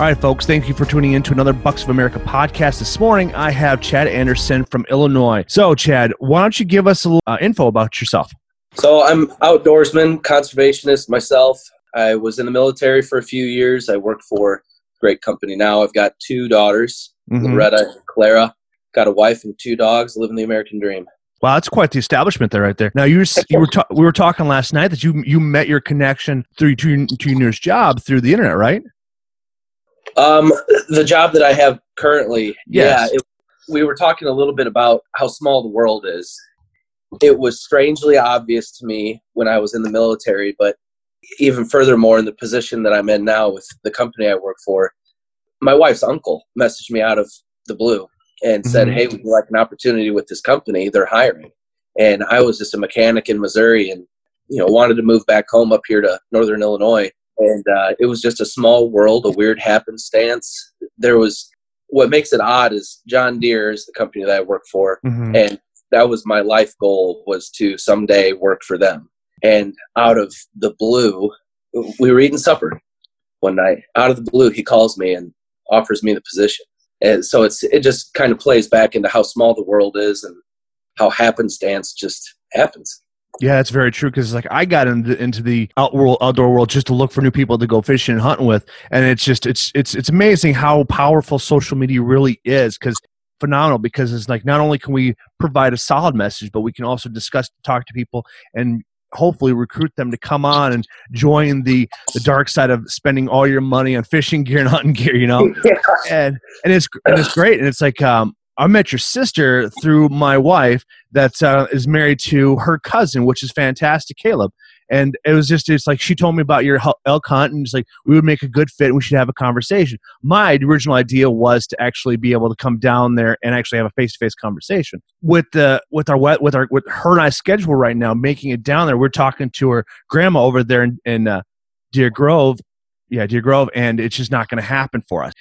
All right, folks, thank you for tuning in to another Bucks of America podcast. This morning, I have Chad Anderson from Illinois. So, Chad, why don't you give us a little uh, info about yourself? So, I'm outdoorsman, conservationist myself. I was in the military for a few years. I worked for a great company now. I've got two daughters, Mhm. Loretta and Clara. Got a wife and two dogs, living the American dream. Wow, that's quite the establishment there, right there. Now, you were, you were ta- we were talking last night that you you met your connection through to, your- to your nearest job through the internet, right? Um, the job that I have currently, Yes. yeah, it, we were talking a little bit about how small the world is. It was strangely obvious to me when I was in the military, but even furthermore in the position that I'm in now with the company I work for, my wife's uncle messaged me out of the blue and said, Mhm. "Hey, would you like an opportunity with this company? They're hiring." And I was just a mechanic in Missouri, and you know wanted to move back home up here to Northern Illinois and uh, it was just a small world, a weird happenstance. There was what makes it odd is John Deere is the company that I work for, Mm-hmm. and that was my life goal was to someday work for them. And out of the blue, we were eating supper one night. Out of the blue, he calls me and offers me the position. And so it's it just kind of plays back into how small the world is and how happenstance just happens. Yeah, that's very true. Because like I got into into the out world, outdoor world just to look for new people to go fishing and hunting with, and it's just it's it's it's amazing how powerful social media really is. Because phenomenal. Because it's like not only can we provide a solid message, but we can also discuss, talk to people, and hopefully recruit them to come on and join the the dark side of spending all your money on fishing gear and hunting gear. You know, and and it's and it's great and it's like um i met your sister through my wife that uh, is married to her cousin which is fantastic caleb. And it was just it's like she told me about your elk hunt and it's like we would make a good fit and we should have a conversation. My original idea was to actually be able to come down there and actually have a face-to-face conversation with the with our with our with her and i schedule right now making it down there. We're talking to her grandma over there in, in uh, deer grove yeah, Deer Grove, and it's just not going to happen for us.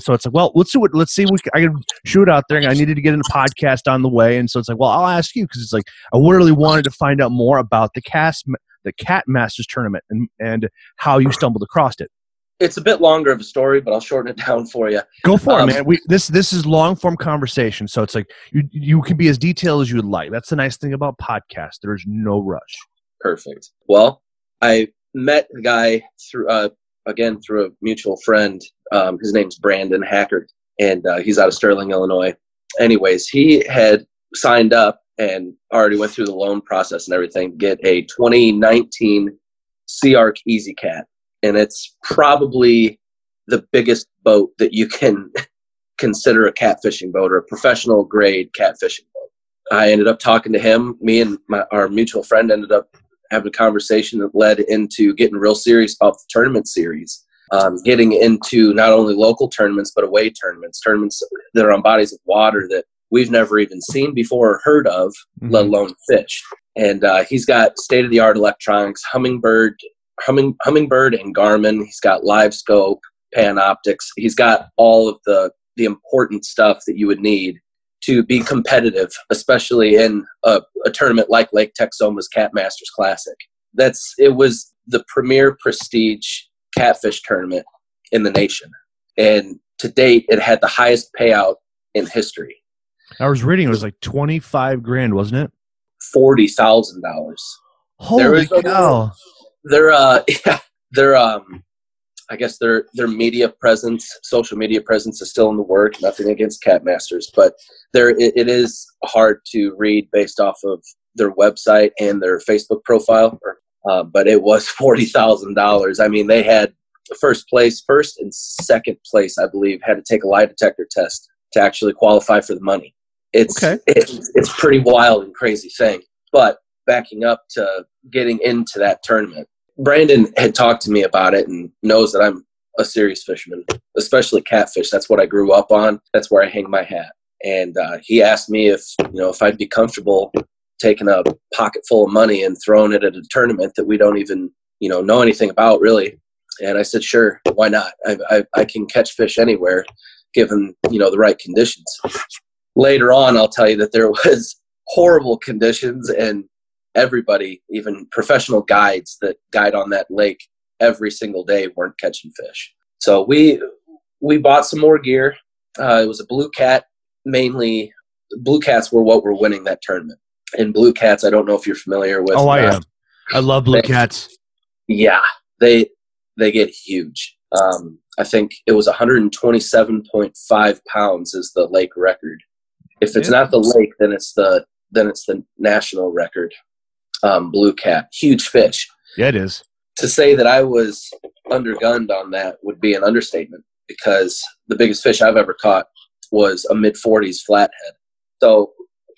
So it's like, well, let's do it. Let's see. We, I can shoot out there, and I needed to get in a podcast on the way, and so it's like, well, I'll ask you because it's like I really wanted to find out more about the cast, the Cat Masters tournament, and and how you stumbled across it. It's a bit longer of a story, but I'll shorten it down for you. Go for Um, it, man. We this this is long form conversation, so it's like you you can be as detailed as you would like. That's the nice thing about podcasts. There's no rush. Perfect. Well, I met the guy through uh, again through a mutual friend. Um, his name's Brandon Hackard, and uh, he's out of Sterling, Illinois. Anyways, he had signed up and already went through the loan process and everything to get a 2019 Sea Arc Easy Cat, and it's probably the biggest boat that you can consider a catfishing boat or a professional grade catfishing boat. I ended up talking to him. Me and my, our mutual friend ended up having a conversation that led into getting real serious about the tournament series. Um, getting into not only local tournaments but away tournaments, tournaments that are on bodies of water that we've never even seen before or heard of, let alone fish. And uh, he's got state of the art electronics, Humminbird, humming, Humminbird and Garmin. He's got LiveScope, pan optics. He's got all of the the important stuff that you would need to be competitive, especially in a, a tournament like Lake Texoma's Cat Masters Classic. That's it was the premier prestige catfish tournament in the nation, and to date, it had the highest payout in history I was reading; it was like twenty five grand, wasn't it? forty thousand dollars. Holy is a- cow! Their uh, yeah, their um, I guess their their media presence, social media presence, is still in the work. Nothing against Cat Masters, but there it, it is hard to read based off of their website and their Facebook profile. Uh, but it was forty thousand dollars. I mean, they had first place, first and second place, I believe, had to take a lie detector test to actually qualify for the money. It's Okay. it's, it's pretty wild and crazy thing. But backing up to getting into that tournament, Brandon had talked to me about it and knows that I'm a serious fisherman, especially catfish. That's what I grew up on. That's where I hang my hat. And uh, he asked me if you know if I'd be comfortable taking a pocket full of money and throwing it at a tournament that we don't even you know know anything about really. And I said, sure, why not? I, I, I can catch fish anywhere, given you know the right conditions. Later on, I'll tell you that there was horrible conditions and everybody, even professional guides that guide on that lake every single day, weren't catching fish. So we we bought some more gear. Uh, it was a blue cat mainly. Blue cats were what were winning that tournament. And blue cats, I don't know if you're familiar with. Oh, I am. I love blue they, cats. Yeah, they they get huge. Um, I think it was 127.5 pounds is the lake record. If it's yeah. not the lake, then it's the then it's the national record. Um, blue cat, huge fish. Yeah, it is. To say that I was undergunned on that would be an understatement because the biggest fish I've ever caught was a mid 40s flathead. So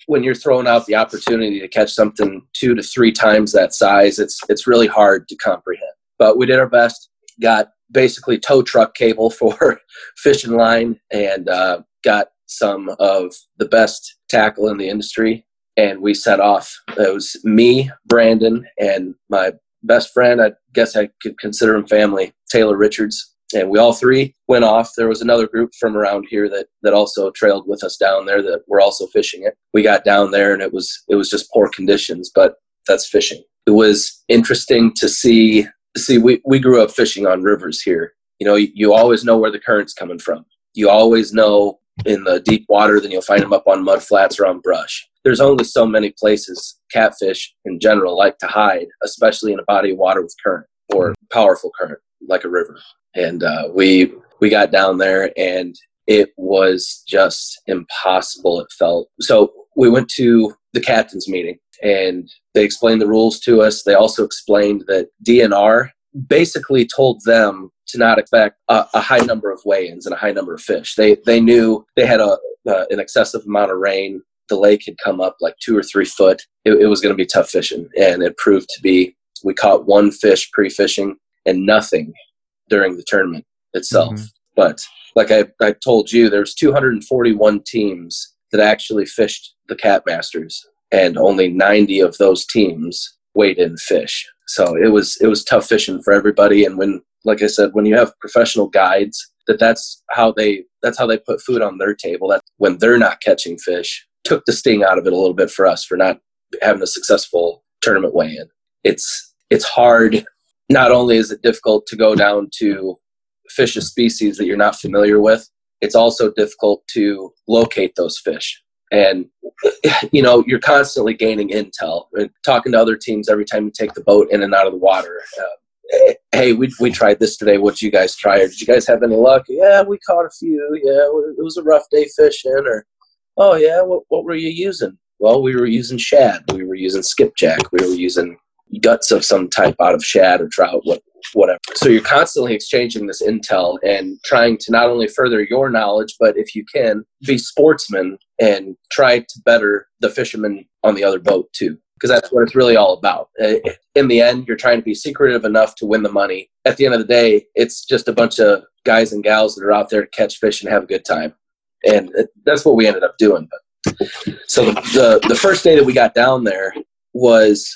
when you're throwing out the opportunity to catch something two to three times that size, it's it's really hard to comprehend. But we did our best. Got basically tow truck cable for fishing line and uh, got some of the best tackle in the industry. And we set off. It was me, Brandon, and my best friend. I guess I could consider him family, Taylor Richards. And we all three went off. There was another group from around here that, that also trailed with us down there that were also fishing it. We got down there and it was it was just poor conditions, but that's fishing. It was interesting to see see we, we grew up fishing on rivers here. You know, you, you always know where the current's coming from. You always know in the deep water, then you'll find them up on mud flats or on brush. There's only so many places catfish in general like to hide, especially in a body of water with current or powerful current like a river. And uh, we we got down there and it was just impossible. It felt so. We went to the captain's meeting and they explained the rules to us. They also explained that DNR basically told them to not expect a, a, high number of weigh-ins and a high number of fish. They they knew they had a uh, an excessive amount of rain. The lake had come up like two or three foot. It, it was going to be tough fishing, and it proved to be. We caught one fish pre-fishing and nothing during the tournament itself. Mm-hmm. But like I, I told you, there's 241 teams that actually fished the Cat Masters, and only 90 of those teams weighed in fish. So it was it was tough fishing for everybody. And when like I said, when you have professional guides, that that's how they that's how they put food on their table. That when they're not catching fish, took the sting out of it a little bit for us for not having a successful tournament weigh-in. It's it's hard. Not only is it difficult to go down to fish a species that you're not familiar with, it's also difficult to locate those fish. And you know you're constantly gaining intel and talking to other teams every time you take the boat in and out of the water. Uh, hey, we we tried this today. What did you guys try? Or did you guys have any luck? Yeah, we caught a few. Yeah, it was a rough day fishing. Or, oh yeah, what what were you using? Well, we were using shad. We were using skipjack. We were using guts of some type out of shad or trout, what, whatever. So you're constantly exchanging this intel and trying to not only further your knowledge, but if you can, be sportsmen and try to better the fishermen on the other boat too because that's what it's really all about. Uh, in the end, you're trying to be secretive enough to win the money. At the end of the day, it's just a bunch of guys and gals that are out there to catch fish and have a good time, and that's what we ended up doing. But So the, the, the first day that we got down there was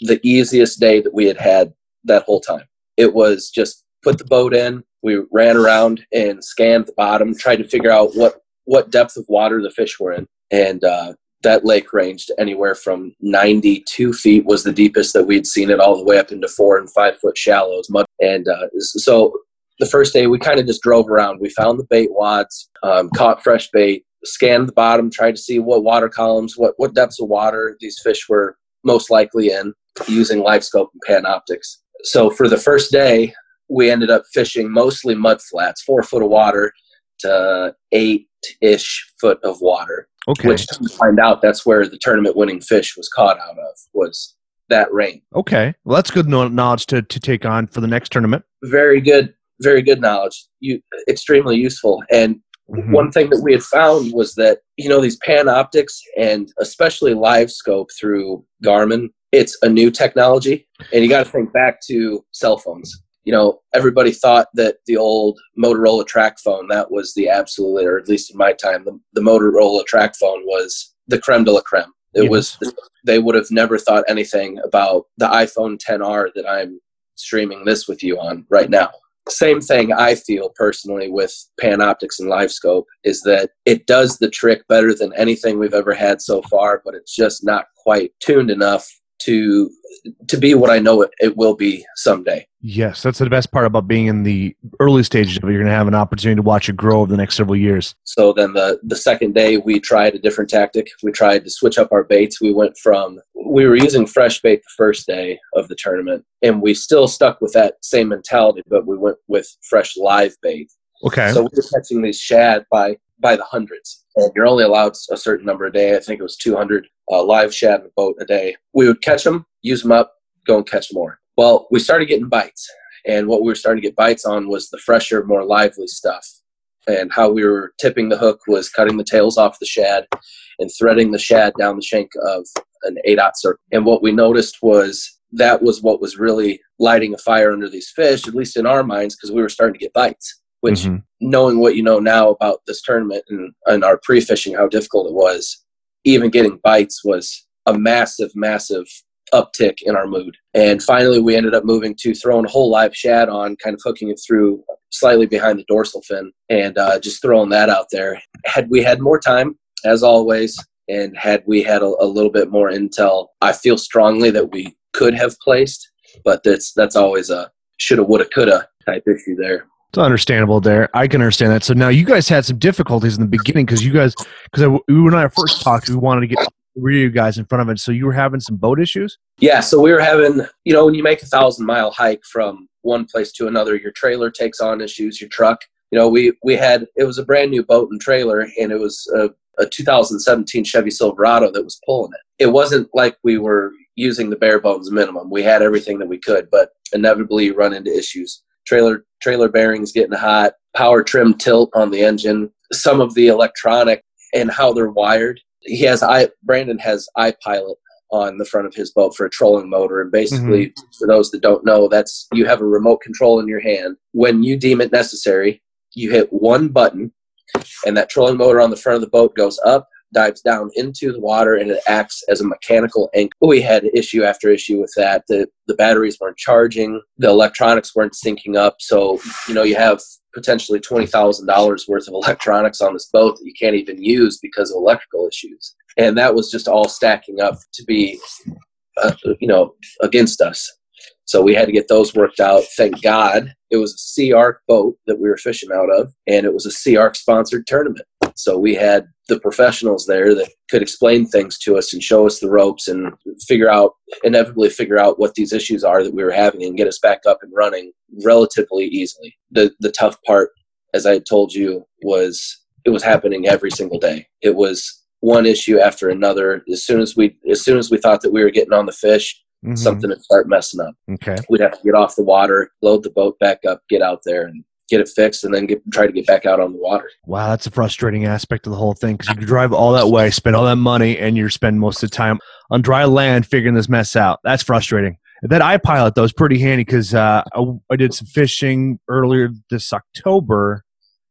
the easiest day that we had had that whole time. It was just put the boat in. We ran around and scanned the bottom, tried to figure out what what depth of water the fish were in, and uh, that lake ranged anywhere from 92 feet was the deepest that we'd seen it all the way up into four and five foot shallows mud and uh, so the first day we kind of just drove around we found the bait wads um, caught fresh bait scanned the bottom tried to see what water columns what, what depths of water these fish were most likely in using LiveScope and Panoptix so for the first day we ended up fishing mostly mud flats four foot of water to eight ish foot of water Okay. Which to find out that's where the tournament winning fish was caught out of was that rain. Okay. Well, that's good knowledge to, to take on for the next tournament. Very good. Very good knowledge. You extremely useful. And mm-hmm. one thing that we had found was that, you know, these Panoptix and especially LiveScope through Garmin, it's a new technology, and you got to think back to cell phones. You know, everybody thought that the old Motorola TracFone, that was the absolute, or at least in my time, the, the Motorola TracFone was the creme de la creme. It Yes. was they would have never thought anything about the iPhone 10R that I'm streaming this with you on right now. Same thing I feel personally with Panoptix and LiveScope is that it does the trick better than anything we've ever had so far, but it's just not quite tuned enough to to be what I know it, it will be someday. Yes, that's the best part about being in the early stages of it. You're going to have an opportunity to watch it grow over the next several years. So then the the second day we tried a different tactic. We tried to switch up our baits. We went from we were using fresh bait the first day of the tournament, and we still stuck with that same mentality, but we went with fresh live bait. Okay. So we were catching these shad by by the hundreds, and you're only allowed a certain number a day. I think it was 200 uh, live shad in a boat a day. We would catch them, use them up, go and catch more. Well, we started getting bites, and what we were starting to get bites on was the fresher, more lively stuff. And how we were tipping the hook was cutting the tails off the shad and threading the shad down the shank of an eight aught circle. And what we noticed was that was what was really lighting a fire under these fish, at least in our minds, because we were starting to get bites. Which, Mhm. knowing what you know now about this tournament and, and our pre fishing, how difficult it was, even getting bites was a massive, massive uptick in our mood. And finally, we ended up moving to throwing a whole live shad on, kind of hooking it through slightly behind the dorsal fin, and uh, just throwing that out there. Had we had more time, as always, and had we had a, a little bit more intel, I feel strongly that we could have placed. But that's that's always a shoulda, woulda, coulda type issue there. It's understandable there. I can understand that. So now you guys had some difficulties in the beginning because you guys, because we when I first talked, we wanted to get three you guys in front of it. So you were having some boat issues. Yeah, so we were having, you know, when you make a thousand mile hike from one place to another, your trailer takes on issues, your truck. You know, we we had it was a brand new boat and trailer, and it was a, a 2017 Chevy Silverado that was pulling it. It wasn't like we were using the bare bones minimum. We had everything that we could, but inevitably run into issues. Trailer trailer bearings getting hot, power trim tilt on the engine, some of the electronic and how they're wired. He has i Brandon has iPilot on the front of his boat for a trolling motor. And basically, mm-hmm. for those that don't know, that's you have a remote control in your hand. When you deem it necessary, you hit one button, and that trolling motor on the front of the boat goes up, dives down into the water, and it acts as a mechanical anchor. We had issue after issue with that. The the batteries weren't charging, the electronics weren't syncing up. So you know you have potentially twenty thousand dollars worth of electronics on this boat that you can't even use because of electrical issues and that was just all stacking up to be uh, you know against us so we had to get those worked out thank god it was a SeaArk boat that we were fishing out of and it was a SeaArk sponsored tournament so we had the professionals there that could explain things to us and show us the ropes and figure out inevitably figure out what these issues are that we were having and get us back up and running relatively easily the the tough part as i told you was it was happening every single day it was one issue after another. As soon as we as soon as we thought that we were getting on the fish, Mhm. something would start messing up. Okay. We'd have to get off the water, load the boat back up, get out there and get it fixed and then get, try to get back out on the water. Wow, that's a frustrating aspect of the whole thing because you drive all that way, spend all that money, and you're spending most of the time on dry land figuring this mess out. That's frustrating. That iPilot though is pretty handy because uh, I, I did some fishing earlier this October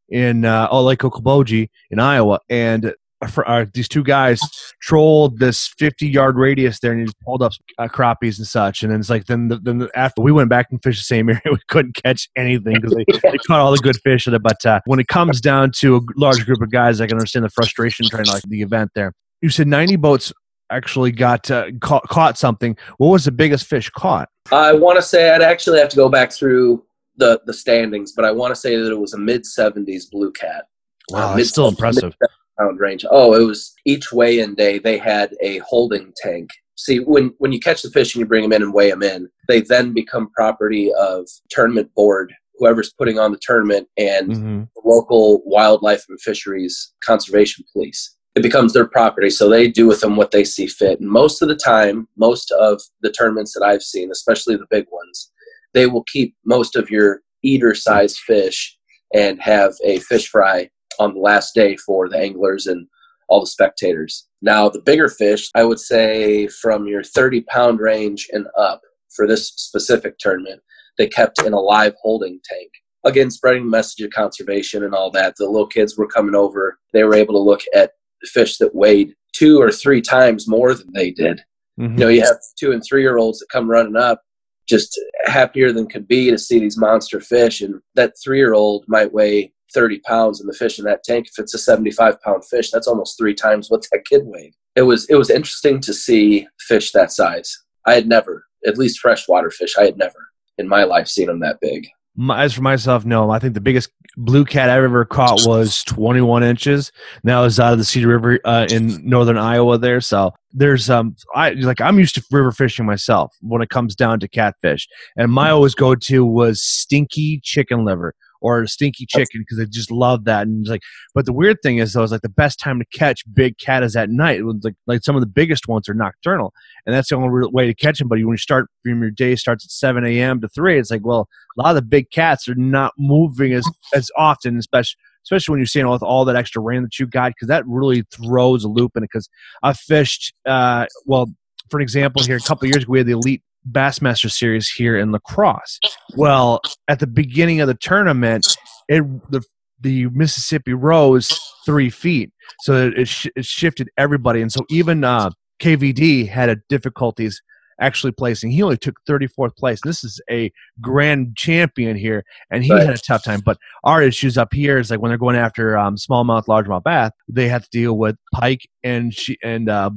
in uh, oh, Lake Okoboji in Iowa, and uh, these two guys trolled this 50 yard radius there and he just pulled up uh, crappies and such. And then it's like then the, then the, after we went back and fished the same area, we couldn't catch anything because they, they caught all the good fish in it. But uh, when it comes down to a large group of guys, I can understand the frustration trying to like the event there. You said 90 boats actually got uh, caught, caught something. What was the biggest fish caught? I want to say I'd actually have to go back through the the standings, but I want to say that it was a mid 70s blue cat. Wow, Uh, that's still mid- impressive. Pound range. Oh, it was each weigh-in day. They had a holding tank. See, when when you catch the fish and you bring them in and weigh them in, they then become property of tournament board, whoever's putting on the tournament, and hmm the local wildlife and fisheries conservation police. It becomes their property, so they do with them what they see fit. And most of the time, most of the tournaments that I've seen, especially the big ones, they will keep most of your eater-sized fish and have a fish fry on the last day for the anglers and all the spectators. Now, the bigger fish, I would say from your 30 pound range and up for this specific tournament, they kept in a live holding tank. Again, spreading the message of conservation and all that. The little kids were coming over. They were able to look at fish that weighed two or three times more than they did. Mm-hmm. You know, you have two and three year olds that come running up just happier than could be to see these monster fish. And that three year old might weigh 30 pounds and the fish in that tank if it's a 75 pound fish that's almost three times what that kid weighed it was it was interesting to see fish that size i had never at least freshwater fish i had never in my life seen them that big as for myself, no. I think the biggest blue cat I ever caught was 21 inches. Now it's out of the Cedar River uh, in northern Iowa. There, so there's um, I like I'm used to river fishing myself when it comes down to catfish, and my always go to was stinky chicken liver or stinky chicken because I just love that. And it's like, but the weird thing is though, is like the best time to catch big cat is at night. Like, like some of the biggest ones are nocturnal, and that's the only way to catch them. But when you start from your day starts at seven a.m. to three, it's like, well, a lot of the big cats are not moving as as often, especially especially when you're seeing with all that extra rain that you got, because that really throws a loop in it. Because I fished, uh, well, for an example, here a couple years ago, we had the elite Bassmaster Series here in La Crosse. Well, at the beginning of the tournament, it the the Mississippi rose three feet, so it, sh- it shifted everybody, and so even uh, KVD had a difficulties actually placing. He only took 34th place. This is a grand champion here, and he right. had a tough time. But our issues up here is like when they're going after um, smallmouth, largemouth bass, they have to deal with pike and she and uh,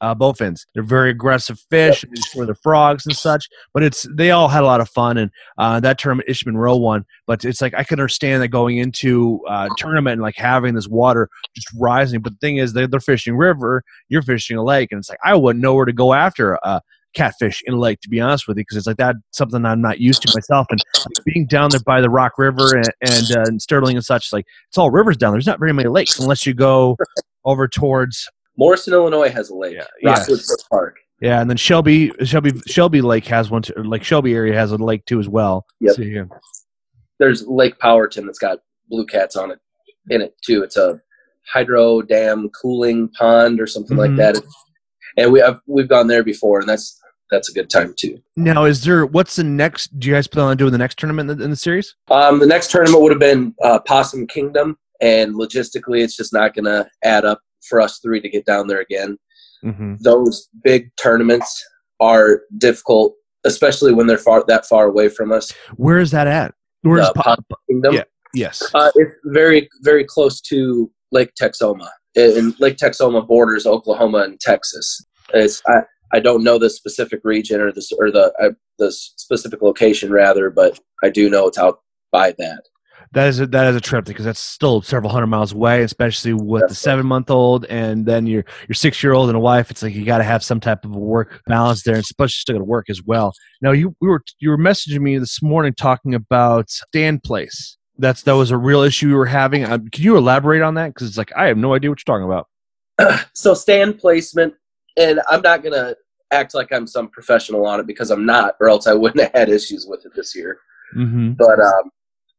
uh, bowfins. They're very aggressive fish yep. for the frogs and such. But it's they all had a lot of fun, and uh, that tournament Ish Monroe won. But it's like I can understand that going into uh, tournament and like having this water just rising. But the thing is, they're, they're fishing river, you're fishing a lake, and it's like I wouldn't know where to go after a catfish in a lake to be honest with you because it's like that something i'm not used to myself and being down there by the rock river and, and, uh, and sterling and such like it's all rivers down there there's not very many lakes unless you go over towards Morrison, Illinois has a lake. Yeah. Rockwood yes. Park. Yeah, and then Shelby, Shelby, Shelby Lake has one. Too, like Shelby area has a lake too as well. Yep. So, yeah. There's Lake Powerton that's got blue cats on it in it too. It's a hydro dam cooling pond or something mm-hmm. like that. And we have we've gone there before, and that's that's a good time too. Now, is there what's the next? Do you guys plan on doing the next tournament in the, in the series? Um, the next tournament would have been uh, Possum Kingdom, and logistically, it's just not going to add up for us three to get down there again. Mm-hmm. Those big tournaments are difficult, especially when they're far that far away from us. Where is that at? Where's Pop Kingdom? Yeah. Yes. Uh, it's very very close to Lake Texoma, and Lake Texoma borders Oklahoma and Texas. It's I, I don't know the specific region or the or the uh, the specific location rather, but I do know it's out by that that is a, that is a trip because that's still several hundred miles away, especially with that's the seven month old and then your your six year old and a wife. It's like you got to have some type of a work balance there, and especially still got to work as well. Now you we were you were messaging me this morning talking about stand place. That's that was a real issue you were having. Um, can you elaborate on that? Because it's like I have no idea what you're talking about. so stand placement, and I'm not gonna act like I'm some professional on it because I'm not, or else I wouldn't have had issues with it this year. Mm-hmm. But um,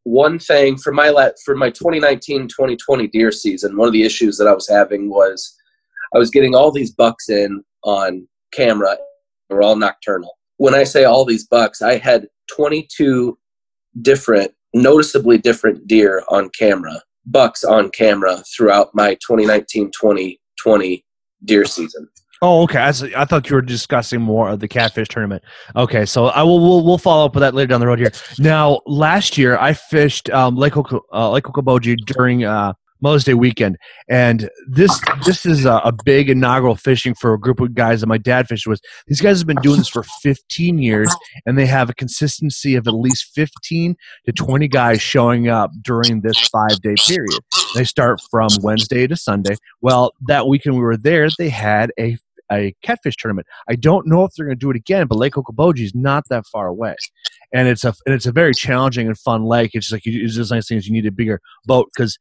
one thing for my for my 2019-2020 deer season, one of the issues that I was having was I was getting all these bucks in on camera. They're all nocturnal. When I say all these bucks, I had 22 different, noticeably different deer on camera, bucks on camera throughout my 2019-2020 deer season. Oh, okay. I, I, thought you were discussing more of the catfish tournament. Okay, so I will we'll, we'll follow up with that later down the road here. Now, last year I fished um, Lake uh, Lake Okoboji during uh, Mother's Day weekend, and this this is a, a, big inaugural fishing for a group of guys that my dad fished with. These guys have been doing this for 15 years, and they have a consistency of at least 15 to 20 guys showing up during this five day period. They start from Wednesday to Sunday. Well, that weekend we were there, they had a a catfish tournament. I don't know if they're going to do it again, but Lake Okoboji is not that far away, and it's a and it's a very challenging and fun lake. It's just like it's just nice you need a bigger boat because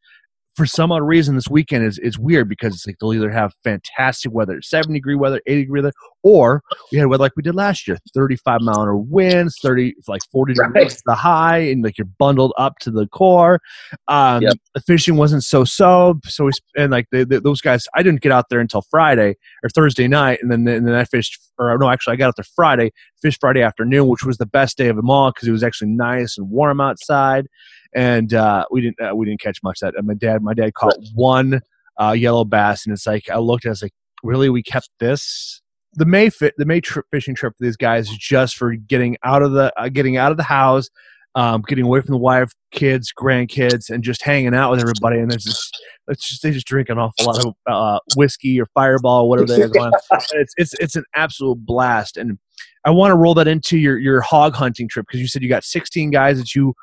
for some odd reason this weekend is, is weird because it's like they'll either have fantastic weather 70 degree weather 80 degree weather or we had weather like we did last year 35 mile an hour winds 30 like 40 Right. degrees the high and like you're bundled up to the core um Yep. the fishing wasn't so so so we and like the, the, those guys i didn't get out there until friday or thursday night and then and then i fished or no actually i got out there friday fished friday afternoon which was the best day of them all because it was actually nice and warm outside and uh, we didn't uh, we didn't catch much of that. And my dad my dad caught one uh, yellow bass, and it's like I looked, at it, I was like, really, we kept this. The May fit the May trip, fishing trip for these guys is just for getting out of the uh, getting out of the house, um, getting away from the wife, kids, grandkids, and just hanging out with everybody. And there's just it's just they just drink an awful lot of uh, whiskey or Fireball, whatever they going. It's it's it's an absolute blast, and I want to roll that into your your hog hunting trip because you said you got 16 guys that you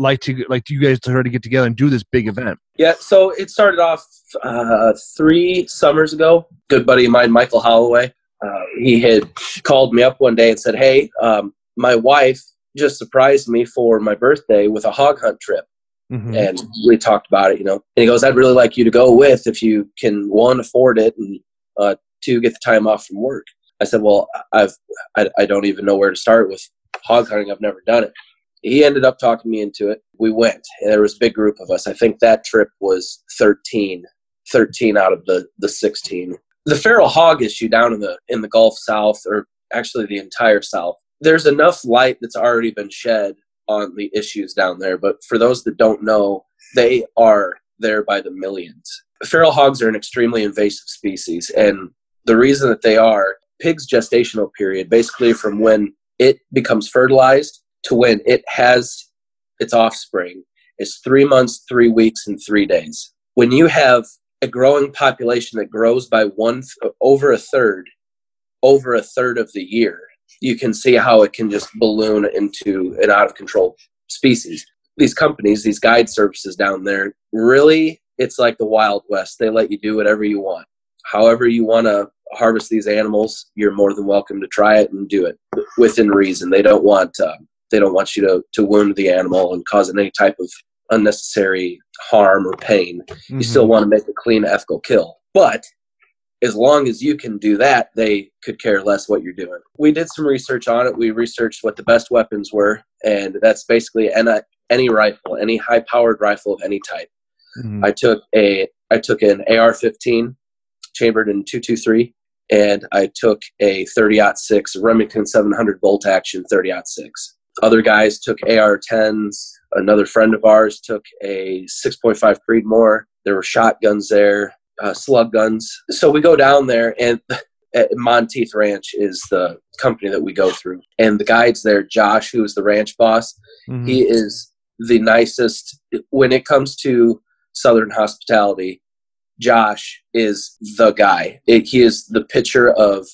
like to like you guys to try to get together and do this big event. Yeah, so it started off uh, three summers ago. Good buddy of mine, Michael Holloway, uh, he had called me up one day and said, "Hey, um, my wife just surprised me for my birthday with a hog hunt trip." Mm-hmm. and we talked about it, you know. And he goes, "I'd really like you to go with if you can one afford it and uh, two get the time off from work." I said, "Well, I've I, I don't even know where to start with hog hunting. I've never done it." He ended up talking me into it. We went. There was a big group of us. I think that trip was 13, 13 out of the the 16. The feral hog issue down in the in the Gulf South, or actually the entire South, there's enough light that's already been shed on the issues down there. But for those that don't know, they are there by the millions. Feral hogs are an extremely invasive species, and the reason that they are pig's gestational period, basically from when it becomes fertilized to when it has its offspring, is three months, three weeks, and three days. When you have a growing population that grows by one th- over a third, over a third of the year, you can see how it can just balloon into an out of control species. These companies, these guide services down there, really, it's like the Wild West. They let you do whatever you want. However, you want to harvest these animals, you're more than welcome to try it and do it within reason. They don't want uh, they don't want you to, to wound the animal and cause it any type of unnecessary harm or pain. You still want to make a clean, ethical kill. But as long as you can do that, they could care less what you're doing. We did some research on it. We researched what the best weapons were, and that's basically any, any rifle, any high powered rifle of any type. Mhm. I took a I took an AR-15 chambered in 223, and I took a 30-06 Remington 700 bolt action 30-06. Other guys took AR-10s. Another friend of ours took a 6.5 Creedmoor. There were shotguns there, uh, slug guns. So we go down there, and at Monteith Ranch is the company that we go through, and the guides there, Josh, who is the ranch boss, Mhm. he is the nicest when it comes to southern hospitality josh is the guy it, he is the picture of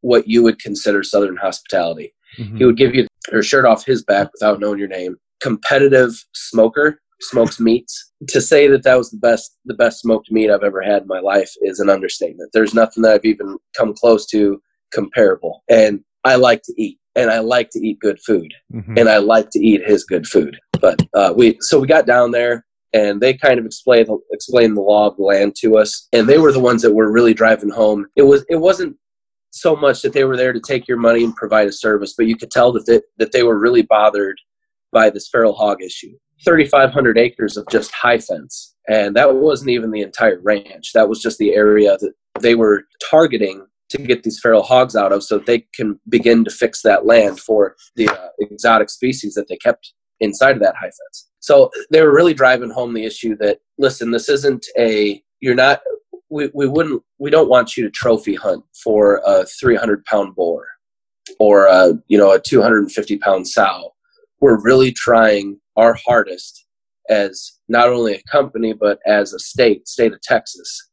what you would consider southern hospitality Mhm. he would give you your shirt off his back without knowing your name competitive smoker smokes meats to say that that was the best the best smoked meat i've ever had in my life is an understatement there's nothing that i've even come close to comparable and i like to eat and i like to eat good food Mhm. and I like to eat his good food. But uh, we so we got down there and they kind of explained explained the law of the land to us, and they were the ones that were really driving home. It was it wasn't so much that they were there to take your money and provide a service, but you could tell that they, that they were really bothered by this feral hog issue. 3,500 acres of just high fence, and that wasn't even the entire ranch. That was just the area that they were targeting to get these feral hogs out of so they can begin to fix that land for the uh, exotic species that they kept inside of that high fence. So they were really driving home the issue that listen, this isn't a you're not we, wouldn't we don't want you to trophy hunt for a 300 pound boar or a you know a 250 pound sow. We're really trying our hardest as not only a company but as a state, state of Texas,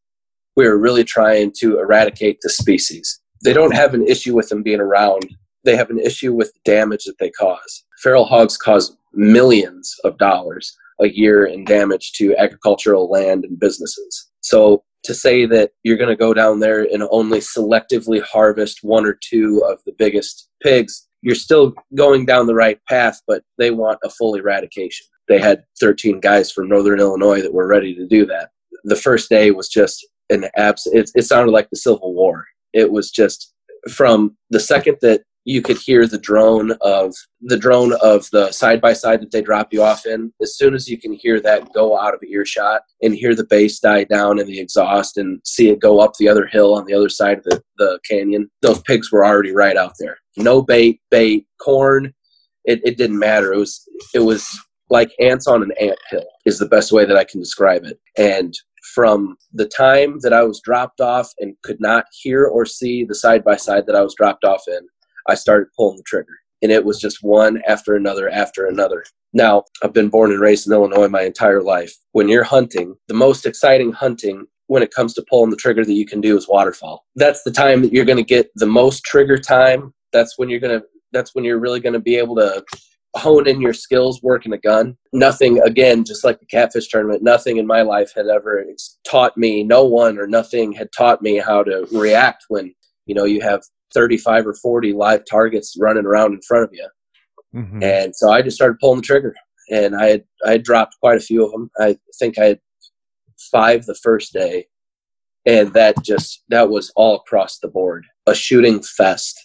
we are really trying to eradicate the species. They don't have an issue with them being around. They have an issue with the damage that they cause. Feral hogs cause millions of dollars a year in damage to agricultural land and businesses. So to say that you're going to go down there and only selectively harvest one or two of the biggest pigs, you're still going down the right path, but they want a full eradication. they had 13 guys from Northern Illinois that were ready to do that. The first day was just an abs. It, it sounded like the Civil War. It was just from the second that you could hear the drone of the drone of the side by side that they drop you off in. As soon as you can hear that go out of earshot and hear the bass die down in the exhaust and see it go up the other hill on the other side of the, the canyon, those pigs were already right out there. No bait, bait, corn. It, it didn't matter. It was it was like ants on an ant hill is the best way that I can describe it. And from the time that I was dropped off and could not hear or see the side by side that I was dropped off in, I started pulling the trigger. And it was just one after another after another. Now, I've been born and raised in Illinois my entire life. When you're hunting, the most exciting hunting when it comes to pulling the trigger that you can do is waterfowl. That's the time that you're going to get the most trigger time. That's when you're going to that's when you're really going to be able to hone in your skills working a gun. Nothing, again, just like the catfish tournament, nothing in my life had ever taught me, no one or nothing had taught me how to react when, you know, you have 35 or 40 live targets running around in front of you. Mm-hmm. And so I just started pulling the trigger and I had, I had dropped quite a few of them. I think I had five the first day. And that just, that was all across the board, a shooting fest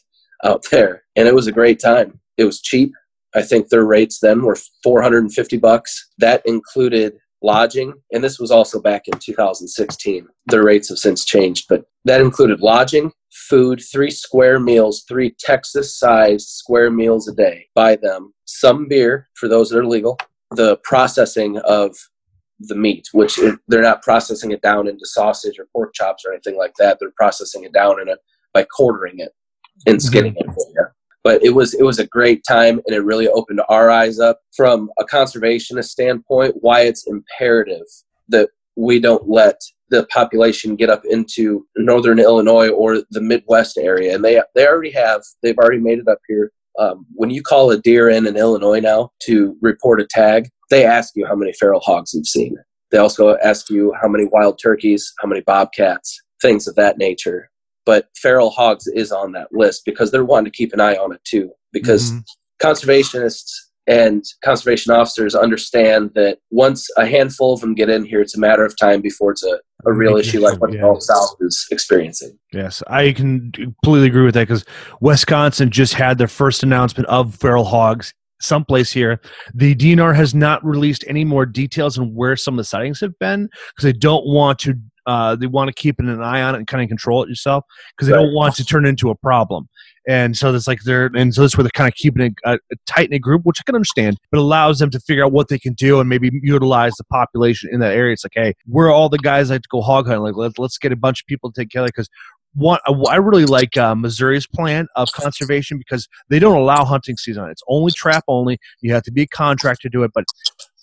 out there. And it was a great time. It was cheap I think their rates then were 450 bucks. That included lodging, and this was also back in 2016. Their rates have since changed, but that included lodging, food, three square meals, three Texas sized square meals a day by them, some beer for those that are legal, the processing of the meat, which they're not processing it down into sausage or pork chops or anything like that. They're processing it down in it by quartering it and skinning mm-hmm. it for you but it was it was a great time and it really opened our eyes up from a conservationist standpoint why it's imperative that we don't let the population get up into northern illinois or the midwest area and they they already have they've already made it up here um, when you call a deer in in illinois now to report a tag they ask you how many feral hogs you've seen they also ask you how many wild turkeys how many bobcats things of that nature but feral hogs is on that list because they're wanting to keep an eye on it too. Because mm-hmm. conservationists and conservation officers understand that once a handful of them get in here, it's a matter of time before it's a, a real issue like what the South is experiencing. Yes, I can completely agree with that because Wisconsin just had their first announcement of feral hogs someplace here. The DNR has not released any more details on where some of the sightings have been because they don't want to uh, they want to keep an eye on it and kind of control it yourself because they right. don't want to turn into a problem. And so it's like they're, and so that's where they're kind of keeping a, a tight knit group, which I can understand, but allows them to figure out what they can do and maybe utilize the population in that area. It's like, hey, we're all the guys that like to go hog hunting. Like, let, let's get a bunch of people to take care of it because one, I really like uh, Missouri's plan of conservation because they don't allow hunting season. It's only trap only. You have to be a contractor to do it, but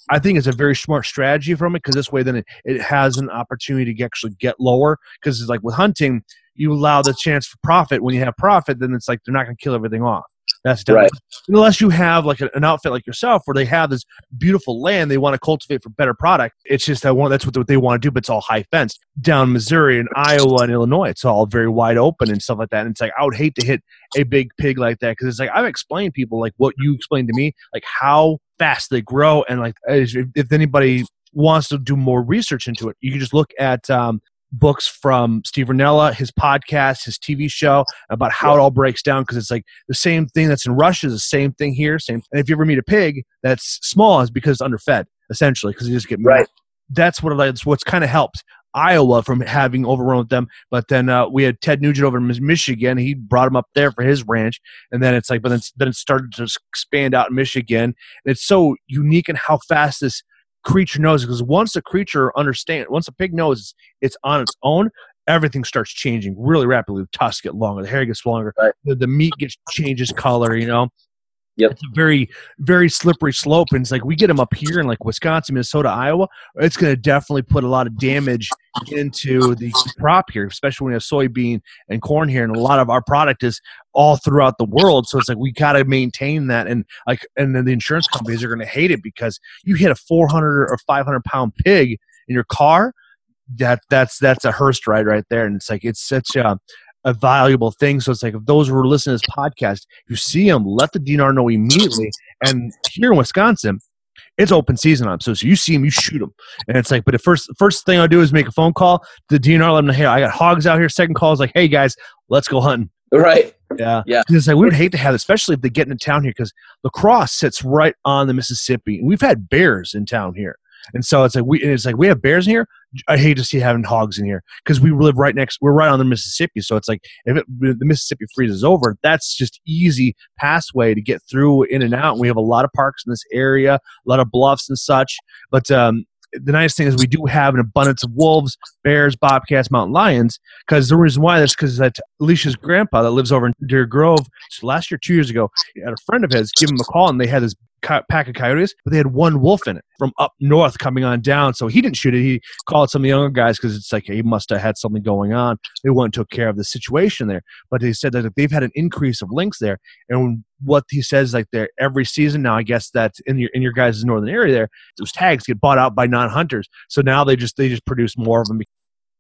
I think it's a very smart strategy from it because this way then it, it has an opportunity to actually get lower because it's like with hunting you allow the chance for profit. When you have profit then it's like they're not going to kill everything off that's done. Right. Unless you have like an outfit like yourself where they have this beautiful land they want to cultivate for better product. It's just that one that's what they want to do, but it's all high fenced. Down Missouri and Iowa and Illinois, it's all very wide open and stuff like that. And it's like I would hate to hit a big pig like that because it's like I've explained people like what you explained to me, like how fast they grow and like if, if anybody wants to do more research into it, you can just look at um, books from Steve Rinella, his podcast, his TV show about how it all breaks down because it's like the same thing that's in Russia is the same thing here. Same. And if you ever meet a pig that's small, it's because it's underfed essentially because you just get right. That's what that's what's kind of helped Iowa from having overrun with them. But then uh, we had Ted Nugent over in Michigan. He brought him up there for his ranch, and then it's like, but then then it started to expand out in Michigan. And it's so unique in how fast this creature knows because once a creature understands, once a pig knows it's on its own, everything starts changing really rapidly. The tusks get longer, the hair gets longer, right. the, the, meat gets changes color. You know, Yep. It's a very, very slippery slope. And it's like we get them up here in like Wisconsin, Minnesota, Iowa. It's going to definitely put a lot of damage into the crop here, especially when we have soybean and corn here. And a lot of our product is all throughout the world. So it's like we got to maintain that. And like, and then the insurance companies are going to hate it because you hit a 400 or 500 pound pig in your car. That that's that's a Hearst ride right there, and it's like it's such a a valuable thing. So it's like if those who are listening to this podcast, you see them, let the DNR know immediately. And here in Wisconsin, it's open season on them. So, so you see them, you shoot them, and it's like, but the first first thing I do is make a phone call to the DNR, let them know, hey, I got hogs out here. Second call is like, hey guys, let's go hunting. Right. Yeah. Yeah. Because like we would hate to have, it, especially if they get into town here, because La Crosse sits right on the Mississippi. We've had bears in town here. And so it's like we it's like we have bears in here. I hate to see having hogs in here because we live right next. We're right on the Mississippi, so it's like if it, the Mississippi freezes over, that's just easy pathway to get through in and out. And we have a lot of parks in this area, a lot of bluffs and such. But um, the nice thing is we do have an abundance of wolves, bears, bobcats, mountain lions. Because the reason why that's because that Alicia's grandpa that lives over in Deer Grove last year, two years ago, had a friend of his give him a call, and they had this pack of coyotes, but they had one wolf in it from up north coming on down. So he didn't shoot it. He called some of the younger guys because it's like he must have had something going on. They went and took care of the situation there. But they said that they've had an increase of lynx there. And what he says, like there every season now, I guess that in your in your guys' northern area there, those tags get bought out by non-hunters. So now they just they just produce more of them.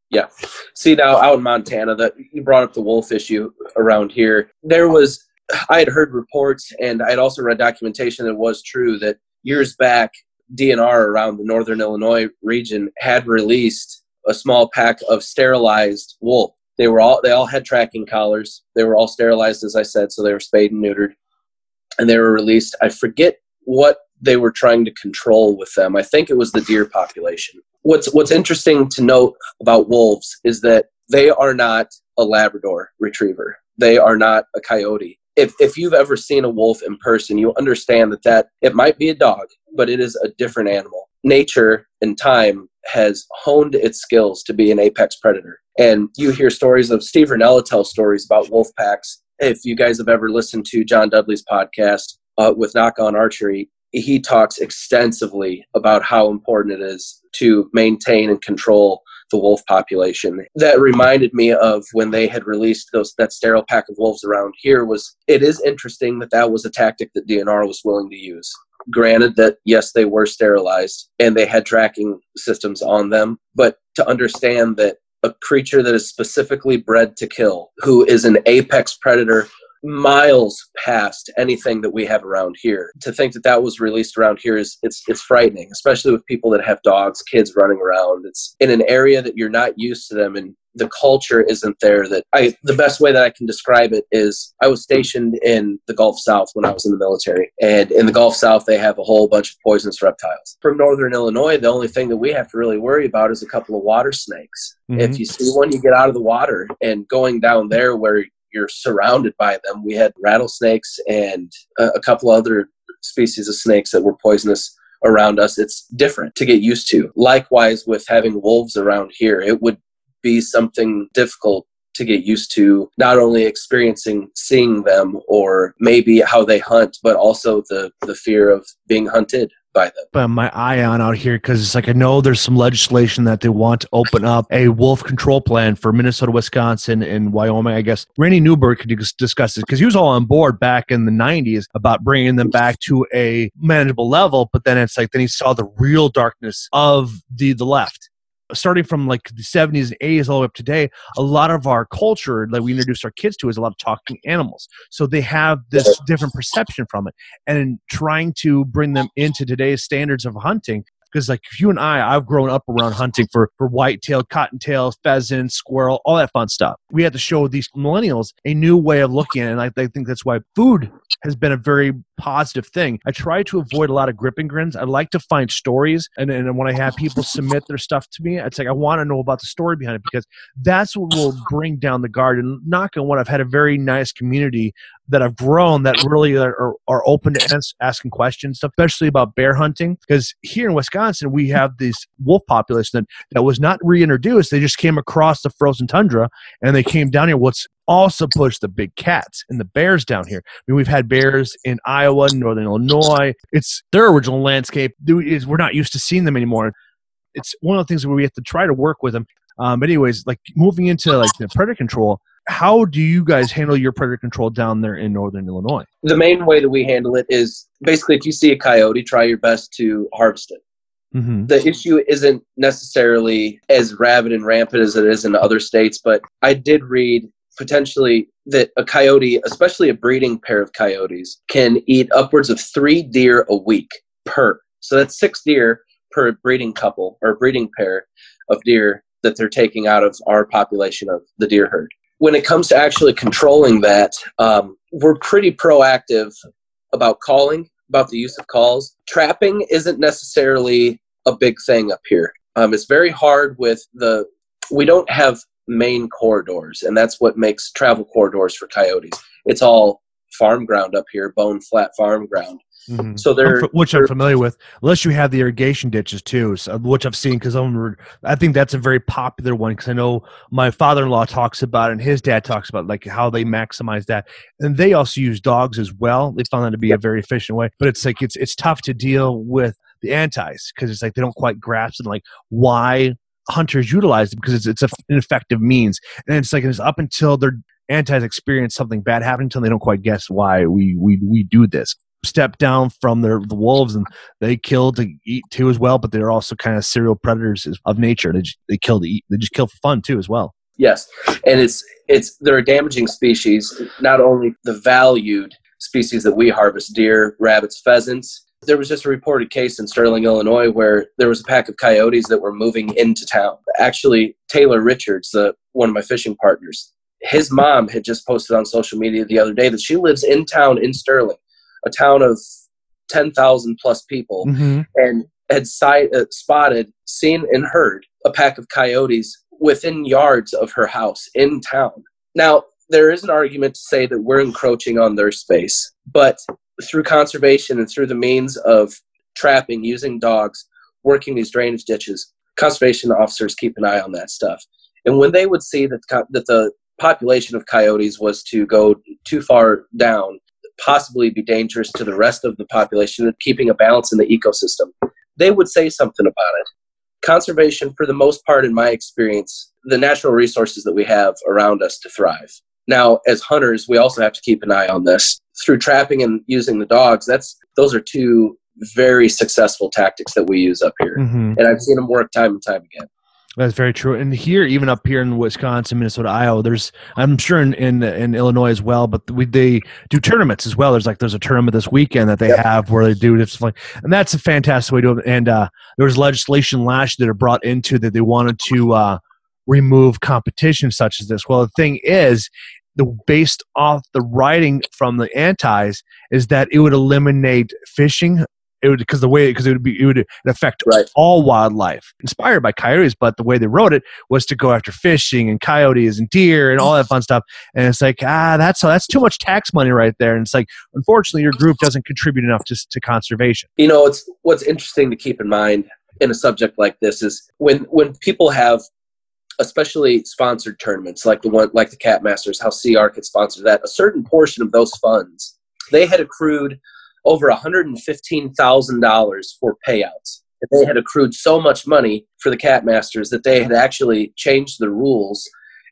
Yeah. See now out in Montana that you brought up the wolf issue around here. There was I had heard reports and I had also read documentation that was true that years back, DNR around the northern Illinois region had released a small pack of sterilized wolf. They were all they all had tracking collars. They were all sterilized, as I said, so they were spayed and neutered, and they were released. I forget what they were trying to control with them. I think it was the deer population. What's what's interesting to note about wolves is that they are not a Labrador retriever. They are not a coyote if if you've ever seen a wolf in person, you understand that that it might be a dog, but it is a different animal. Nature and time has honed its skills to be an apex predator. And you hear stories of Steve Rinella tell stories about wolf packs. If you guys have ever listened to John Dudley's podcast uh, with Nock On Archery, he talks extensively about how important it is to maintain and control the wolf population. That reminded me of when they had released those that sterile pack of wolves around here. Was it is interesting that that was a tactic that DNR was willing to use. Granted that yes, they were sterilized and they had tracking systems on them, but to understand that a creature that is specifically bred to kill, who is an apex predator miles past anything that we have around here. To think that that was released around here is it's it's frightening, especially with people that have dogs, kids running around. It's in an area that you're not used to them and the culture isn't there that I the best way that I can describe it is I was stationed in the Gulf South when I was in the military and in the Gulf South they have a whole bunch of poisonous reptiles. From northern Illinois the only thing that we have to really worry about is a couple of water snakes. Mm-hmm. If you see one you get out of the water and going down there where you're surrounded by them. We had rattlesnakes and a, couple other species of snakes that were poisonous around us. It's different to get used to. Likewise, with having wolves around here, it would be something difficult to get used to not only experiencing seeing them or maybe how they hunt but also the the fear of being hunted by them. But my eye on out here because it's like I know there's some legislation that they want to open up a wolf control plan for Minnesota, Wisconsin, and Wyoming. I guess Randy Newberg could discuss this because he was all on board back in the 90s about bringing them back to a manageable level. But then it's like then he saw the real darkness of the the left starting from like the 70s and 80s all the way up today, a lot of our culture that we introduce our kids to is a lot of talking animals. So they have this different perception from it. And trying to bring them into today's standards of hunting, because like you and I, I've grown up around hunting for for whitetail, cottontail, pheasant, squirrel, all that fun stuff. We had to show these millennials a new way of looking at it, and I, I think that's why food has been a very positive thing. I try to avoid a lot of grip and grins. I like to find stories, and, and when I have people submit their stuff to me, it's like I want to know about the story behind it because that's what will bring down the guard. And knock on wood, I've had a very nice community that have grown that really are, are open to asking questions, especially about bear hunting. Because here in Wisconsin, we have this wolf population that, that was not reintroduced. They just came across the frozen tundra and they came down here. What's also pushed the big cats and the bears down here. I mean, we've had bears in Iowa, Northern Illinois. It's their original landscape. We're not used to seeing them anymore. It's one of the things where we have to try to work with them. Um, but anyways, like moving into like the predator control, how do you guys handle your predator control down there in northern Illinois? The main way that we handle it is basically if you see a coyote, try your best to harvest it. Mm-hmm. The issue isn't necessarily as rabid and rampant as it is in other states, but I did read potentially that a coyote, especially a breeding pair of coyotes, can eat upwards of three deer a week per. So that's six deer per breeding couple or breeding pair of deer that they're taking out of our population of the deer herd. When it comes to actually controlling that, um, we're pretty proactive about calling, about the use of calls. Trapping isn't necessarily a big thing up here. Um, it's very hard with the, we don't have main corridors, and that's what makes travel corridors for coyotes. It's all farm ground up here, bone flat farm ground. Mm-hmm. So they're I'm, which I'm familiar with, unless you have the irrigation ditches too, so, which I've seen because I think that's a very popular one because I know my father-in-law talks about it and his dad talks about like how they maximize that, and they also use dogs as well. They found that to be yep. a very efficient way, but it's like it's it's tough to deal with the antis because it's like they don't quite grasp and like why hunters utilize it because it's, it's a, an effective means and it's like it's up until their antis experience something bad happening until they don't quite guess why we we we do this step down from their the wolves and they kill to eat too as well but they're also kind of serial predators of nature. They, just, they kill to eat they just kill for fun too as well. Yes and it's it's they're a damaging species not only the valued species that we harvest deer rabbits pheasants. There was just a reported case in sterling illinois where there was a pack of coyotes that were moving into town. Actually taylor richards the one of my fishing partners his mom had just posted on social media the other day that she lives in town in sterling a town of 10,000 plus people mm-hmm. and had sight, uh, spotted, seen, and heard a pack of coyotes within yards of her house in town. Now, there is an argument to say that we're encroaching on their space, but through conservation and through the means of trapping using dogs, working these drainage ditches, conservation officers keep an eye on that stuff. And when they would see that, that the population of coyotes was to go too far down, possibly be dangerous to the rest of the population and keeping a balance in the ecosystem, they would say something about it. Conservation, for the most part, in my experience, the natural resources that we have around us to thrive. Now, as hunters, we also have to keep an eye on this. Through trapping and using the dogs, that's those are two very successful tactics that we use up here. Mm-hmm. And I've seen them work time and time again. That's very true. And here, even up here in Wisconsin, Minnesota, Iowa, there's I'm sure in in, in Illinois as well, but we, they do tournaments as well. There's like there's a tournament this weekend that they yep. have where they do this, like, and that's a fantastic way to do it. And uh, there was legislation last year that are brought into that they wanted to uh, remove competition such as this. Well, the thing is, the based off the writing from the antis is that it would eliminate fishing it would because the way because it would be it would affect right. all wildlife inspired by coyotes but the way they wrote it was to go after fishing and coyotes and deer and all that fun stuff. And it's like ah that's that's too much tax money right there. And it's like unfortunately your group doesn't contribute enough to, to conservation. You know it's what's interesting to keep in mind in a subject like this is when when people have especially sponsored tournaments like the one like the cat masters how cr could sponsor that a certain portion of those funds they had accrued over $115,000 for payouts. They had accrued so much money for the Cat Masters that they had actually changed the rules.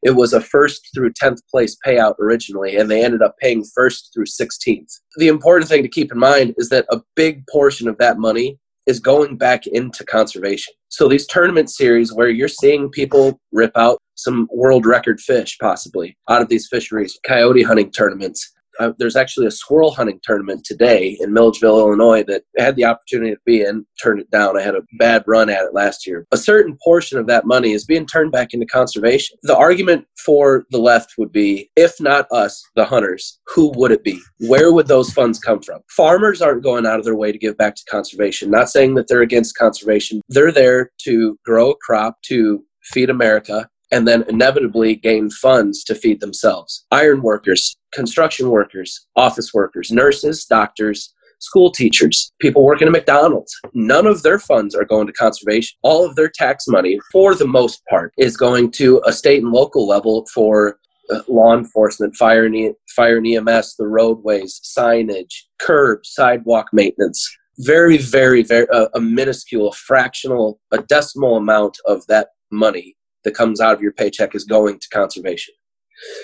It was a first through 10th place payout originally, and they ended up paying first through 16th. The important thing to keep in mind is that a big portion of that money is going back into conservation. So these tournament series where you're seeing people rip out some world record fish possibly out of these fisheries, coyote hunting tournaments, uh, there's actually a squirrel hunting tournament today in Milledgeville, Illinois, that I had the opportunity to be in, turned it down. I had a bad run at it last year. A certain portion of that money is being turned back into conservation. The argument for the left would be if not us, the hunters, who would it be? Where would those funds come from? Farmers aren't going out of their way to give back to conservation. Not saying that they're against conservation. They're there to grow a crop to feed America and then inevitably gain funds to feed themselves. Iron workers, construction workers, office workers, nurses, doctors, school teachers, people working at McDonald's. None of their funds are going to conservation. All of their tax money, for the most part, is going to a state and local level for uh, law enforcement, fire and, fire and EMS, the roadways, signage, curb, sidewalk maintenance. Very, very, very, uh, a minuscule, fractional, a decimal amount of that money that comes out of your paycheck is going to conservation.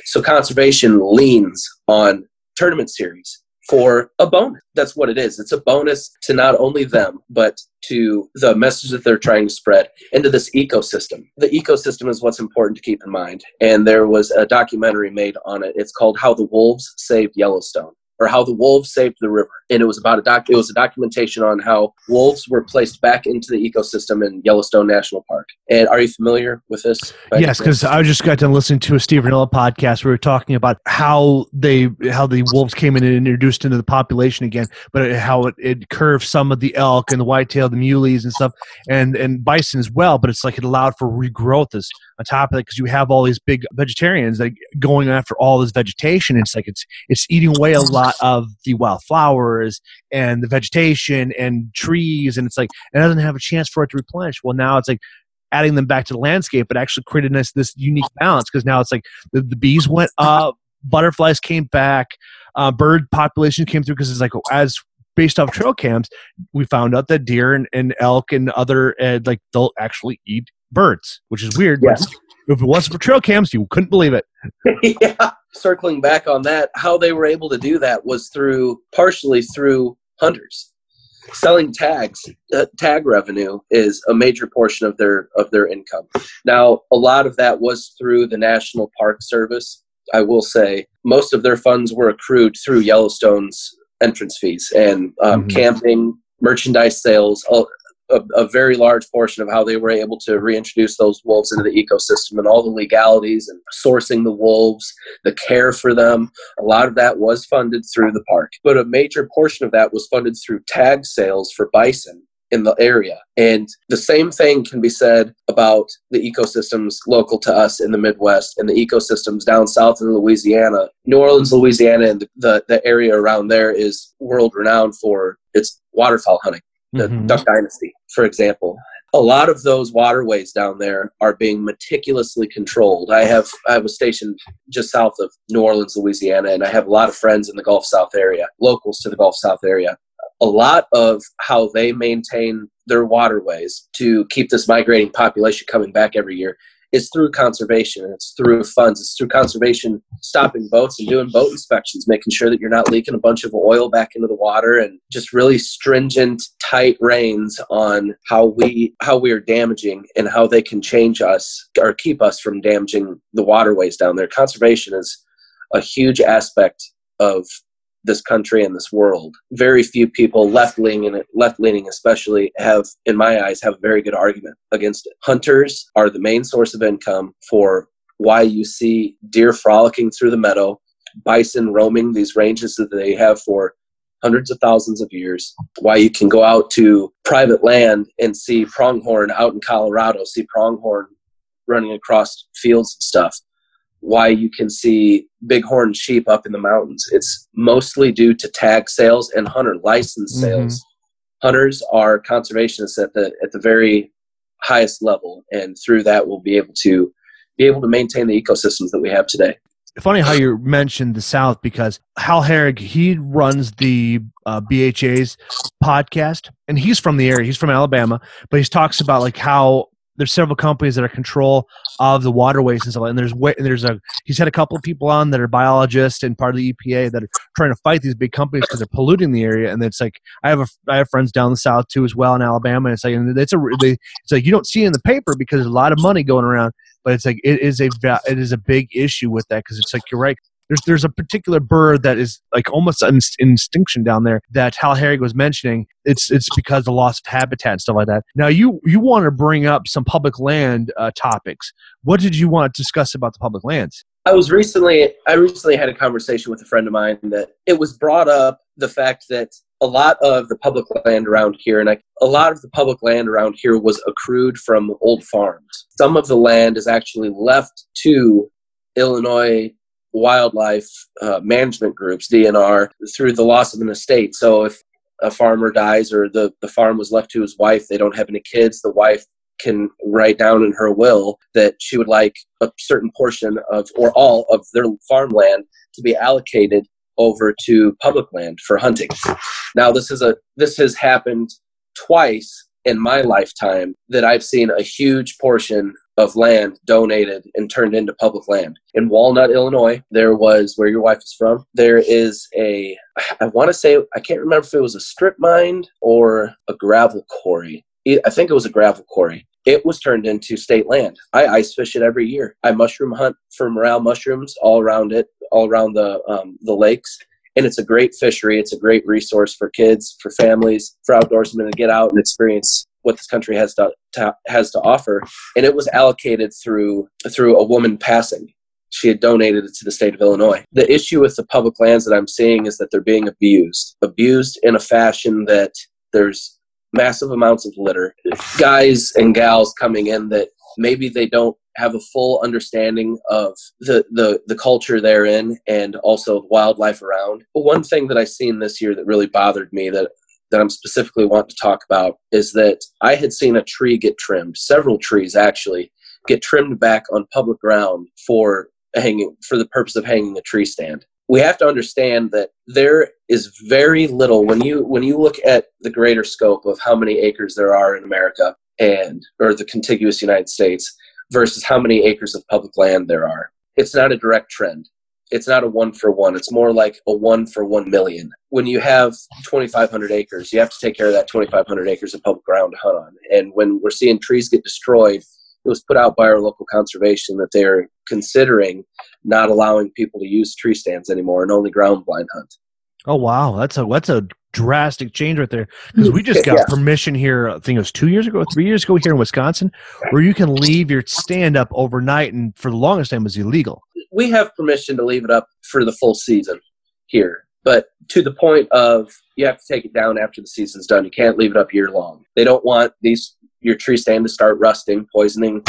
So conservation leans on tournament series for a bonus. That's what it is. It's a bonus to not only them, but to the message that they're trying to spread into this ecosystem. The ecosystem is what's important to keep in mind. And there was a documentary made on it. It's called How the Wolves Saved Yellowstone or How the Wolves Saved the River. and it was about a doc. It was a documentation on how wolves were placed back into the ecosystem in Yellowstone National Park. And are you familiar with this? Yes, because I just got done listening to a Steve Rinella podcast. Where we were talking about how they how the wolves came in and introduced into the population again, but how it, it curved some of the elk and the whitetail, the muleys and stuff, and and bison as well. But it's like it allowed for regrowth as on top of it because you have all these big vegetarians like going after all this vegetation. It's like it's it's eating away a lot of the wild flowers and the vegetation and trees, and it's like it doesn't have a chance for it to replenish. Well, now it's like adding them back to the landscape, but actually created this this unique balance because now it's like the, the bees went up, butterflies came back, uh, bird population came through because it's like as based off trail cams, we found out that deer and, and elk and other uh, like they'll actually eat birds, which is weird. Yes. If it wasn't for trail cams, you couldn't believe it. yeah. Circling back on that, how they were able to do that was through partially through hunters selling tags. Uh, tag revenue is a major portion of their of their income. Now, a lot of that was through the National Park Service. I will say most of their funds were accrued through Yellowstone's entrance fees and um, mm-hmm. camping, merchandise sales, a, a, very large portion of how they were able to reintroduce those wolves into the ecosystem and all the legalities and sourcing the wolves, the care for them. A lot of that was funded through the park, but a major portion of that was funded through tag sales for bison in the area. And the same thing can be said about the ecosystems local to us in the Midwest and the ecosystems down south in Louisiana. New Orleans, Louisiana, and the, the, the area around there is world renowned for its waterfowl hunting the mm-hmm. Duck Dynasty, for example. A lot of those waterways down there are being meticulously controlled. I have I was stationed just south of New Orleans, Louisiana, and I have a lot of friends in the Gulf South area, locals to the Gulf South area. A lot of how they maintain their waterways to keep this migrating population coming back every year is through conservation. It's through funds. It's through conservation, stopping boats and doing boat inspections, making sure that you're not leaking a bunch of oil back into the water, and just really stringent, tight reins on how we how we are damaging and how they can change us or keep us from damaging the waterways down there. Conservation is a huge aspect of this country and this world. Very few people, left leaning, left leaning especially, have, in my eyes, have a very good argument against it. Hunters are the main source of income for why you see deer frolicking through the meadow, bison roaming these ranges that they have for hundreds of thousands of years. Why you can go out to private land and see pronghorn out in Colorado, see pronghorn running across fields and stuff why you can see bighorn sheep up in the mountains. It's mostly due to tag sales and hunter license mm-hmm. sales. Mm-hmm. Hunters are conservationists at the at the very highest level, and through that, we'll be able to be able to maintain the ecosystems that we have today. Funny how you mentioned the South because Hal Herring he runs the uh, BHA's podcast, and he's from the area. He's from Alabama, but he talks about like how there's several companies that are control of the waterways and stuff. And there's and there's a he's had a couple of people on that are biologists and part of the EPA that are trying to fight these big companies because they're polluting the area. And it's like I have a I have friends down the south too as well in Alabama. And it's like and it's a they, it's like you don't see it in the paper because there's a lot of money going around. But it's like it is a it is a big issue with that because it's like you're right there's there's a particular bird that is like almost in, in extinction down there that Hal Herring was mentioning. It's it's because of loss of habitat and stuff like that. Now you you want to bring up some public land uh, topics. What did you want to discuss about the public lands? I was recently I recently had a conversation with a friend of mine that it was brought up the fact that a lot of the public land around here, and I, a lot of the public land around here was accrued from old farms. Some of the land is actually left to Illinois wildlife uh, management groups, DNR, through the loss of an estate. So if a farmer dies or the, the farm was left to his wife, they don't have any kids, the wife can write down in her will that she would like a certain portion of or all of their farmland to be allocated over to public land for hunting. Now this is a this has happened twice in my lifetime that I've seen a huge portion of land donated and turned into public land. In Walnut, Illinois, there was where your wife is from. There is a, I want to say, I can't remember if it was a strip mine or a gravel quarry. I think it was a gravel quarry. It was turned into state land. I ice fish it every year. I mushroom hunt for morel mushrooms all around it, all around the um, the lakes, and it's a great fishery. It's a great resource for kids, for families, for outdoorsmen to get out and experience what this country has to, to, has to offer. And it was allocated through through a woman passing. She had donated it to the state of Illinois. The issue with the public lands that I'm seeing is that they're being abused, abused in a fashion that there's massive amounts of litter, guys and gals coming in that maybe they don't have a full understanding of the, the, the culture they're in and also wildlife around. But one thing that I seen this year that really bothered me that that I'm specifically want to talk about is that I had seen a tree get trimmed, several trees actually get trimmed back on public ground for hanging for the purpose of hanging a tree stand. We have to understand that there is very little when you when you look at the greater scope of how many acres there are in America and or the contiguous United States versus how many acres of public land there are. It's not a direct trend. It's not a one for one. It's more like a one for one million. When you have 2,500 acres, you have to take care of that 2,500 acres of public ground to hunt on. And when we're seeing trees get destroyed, it was put out by our local conservation that they're considering not allowing people to use tree stands anymore and only ground blind hunt. Oh wow, that's a that's a drastic change right there because we just got yeah. permission here. I think it was two years ago, three years ago here in Wisconsin, where you can leave your stand up overnight, and for the longest time was illegal. We have permission to leave it up for the full season here, but to the point of you have to take it down after the season's done. You can't leave it up year long. They don't want these your tree stand to start rusting, poisoning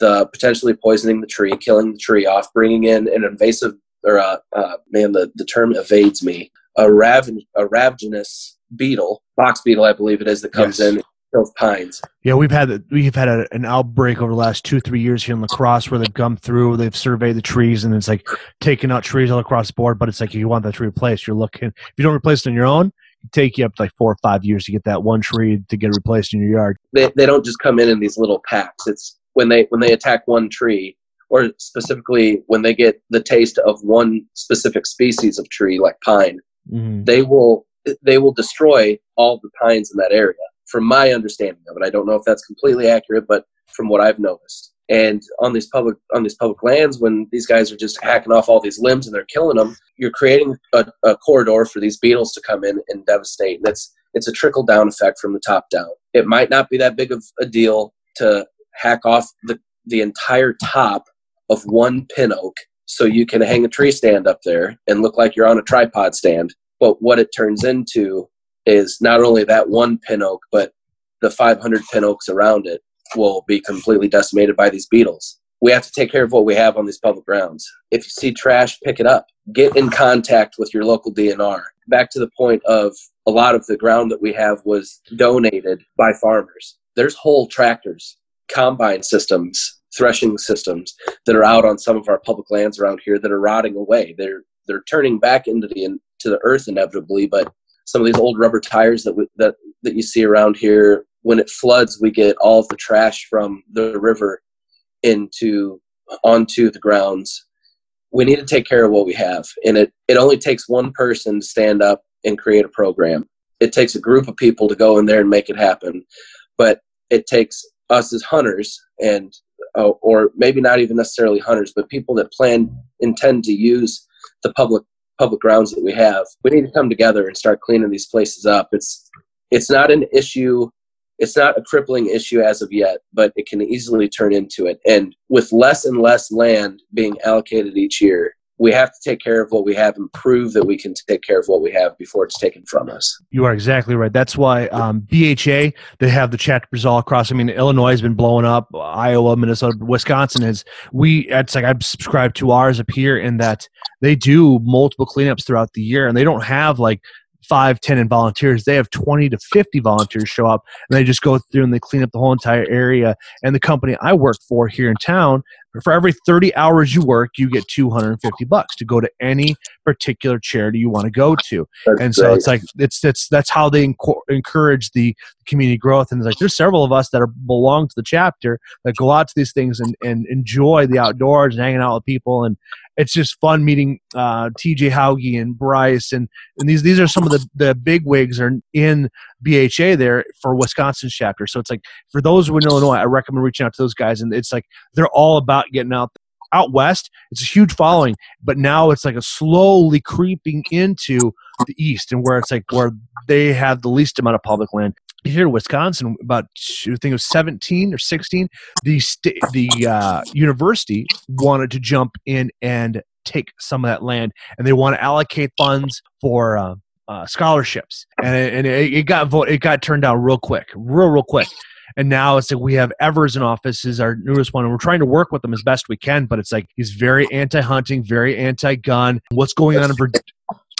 the potentially poisoning the tree, killing the tree off, bringing in an invasive or uh, uh, man, the, the term evades me a, rav- a ravenous beetle, box beetle, I believe it is, that comes yes. in kills pines. Yeah, we've had we've had a, an outbreak over the last two three years here in La Crosse where they've come through, they've surveyed the trees, and it's like taking out trees all across the board. But it's like if you want that tree replaced, you're looking. If you don't replace it on your own, it take you up to like four or five years to get that one tree to get replaced in your yard. They they don't just come in in these little packs. It's when they when they attack one tree, or specifically when they get the taste of one specific species of tree like pine mm-hmm. they will they will destroy all the pines in that area. From my understanding of it, I don't know if that's completely accurate, but from what I've noticed, and on these public on these public lands, when these guys are just hacking off all these limbs and they're killing them, you're creating a, a corridor for these beetles to come in and devastate. And it's it's a trickle down effect from the top down. It might not be that big of a deal to hack off the the entire top of one pin oak so you can hang a tree stand up there and look like you're on a tripod stand. But what it turns into is not only that one pin oak, but the 500 pin oaks around it will be completely decimated by these beetles. We have to take care of what we have on these public grounds. If you see trash, pick it up. Get in contact with your local DNR. Back to the point of a lot of the ground that we have was donated by farmers. There's whole tractors, combine systems threshing systems that are out on some of our public lands around here that are rotting away. They're they're turning back into the into the earth inevitably, but some of these old rubber tires that we, that that you see around here, when it floods, we get all of the trash from the river into onto the grounds. We need to take care of what we have, and it it only takes one person to stand up and create a program. It takes a group of people to go in there and make it happen, but it takes us as hunters and uh, or maybe not even necessarily hunters, but people that plan intend to use the public public grounds that we have. We need to come together and start cleaning these places up. It's it's not an issue. It's not a crippling issue as of yet, but it can easily turn into it. And with less and less land being allocated each year, we have to take care of what we have and prove that we can take care of what we have before it's taken from us. You are exactly right. That's why um, BHA they have the chapters all across. I mean, Illinois has been blowing up. Iowa, Minnesota, Wisconsin is. We it's like I'm subscribed to ours up here in that they do multiple cleanups throughout the year, and they don't have like five, ten in volunteers. They have 20 to 50 volunteers show up and they just go through and they clean up the whole entire area. And the company I work for here in town, for every 30 hours you work, you get 250 bucks to go to any particular charity you want to go to. That's and so great. it's like, it's, it's, that's how they enco- encourage the community growth. And it's like, there's several of us that are belong to the chapter that go out to these things and, and enjoy the outdoors and hanging out with people. And, it's just fun meeting uh, TJ Hauge and Bryce and, and these these are some of the the big wigs are in BHA there for Wisconsin's chapter. So it's like for those who in Illinois, I recommend reaching out to those guys, and it's like they're all about getting out. Out west, it's a huge following, but now it's like a slowly creeping into the east and where it's like where they have the least amount of public land. Here in Wisconsin, about I think it was 17 or 16, the sta- the uh, university wanted to jump in and take some of that land, and they want to allocate funds for uh, uh, scholarships, and it, and it got vote, it got turned down real quick, real real quick. And now it's like we have Evers in office is our newest one, and we're trying to work with him as best we can. But it's like he's very anti-hunting, very anti-gun. What's going on in Vir-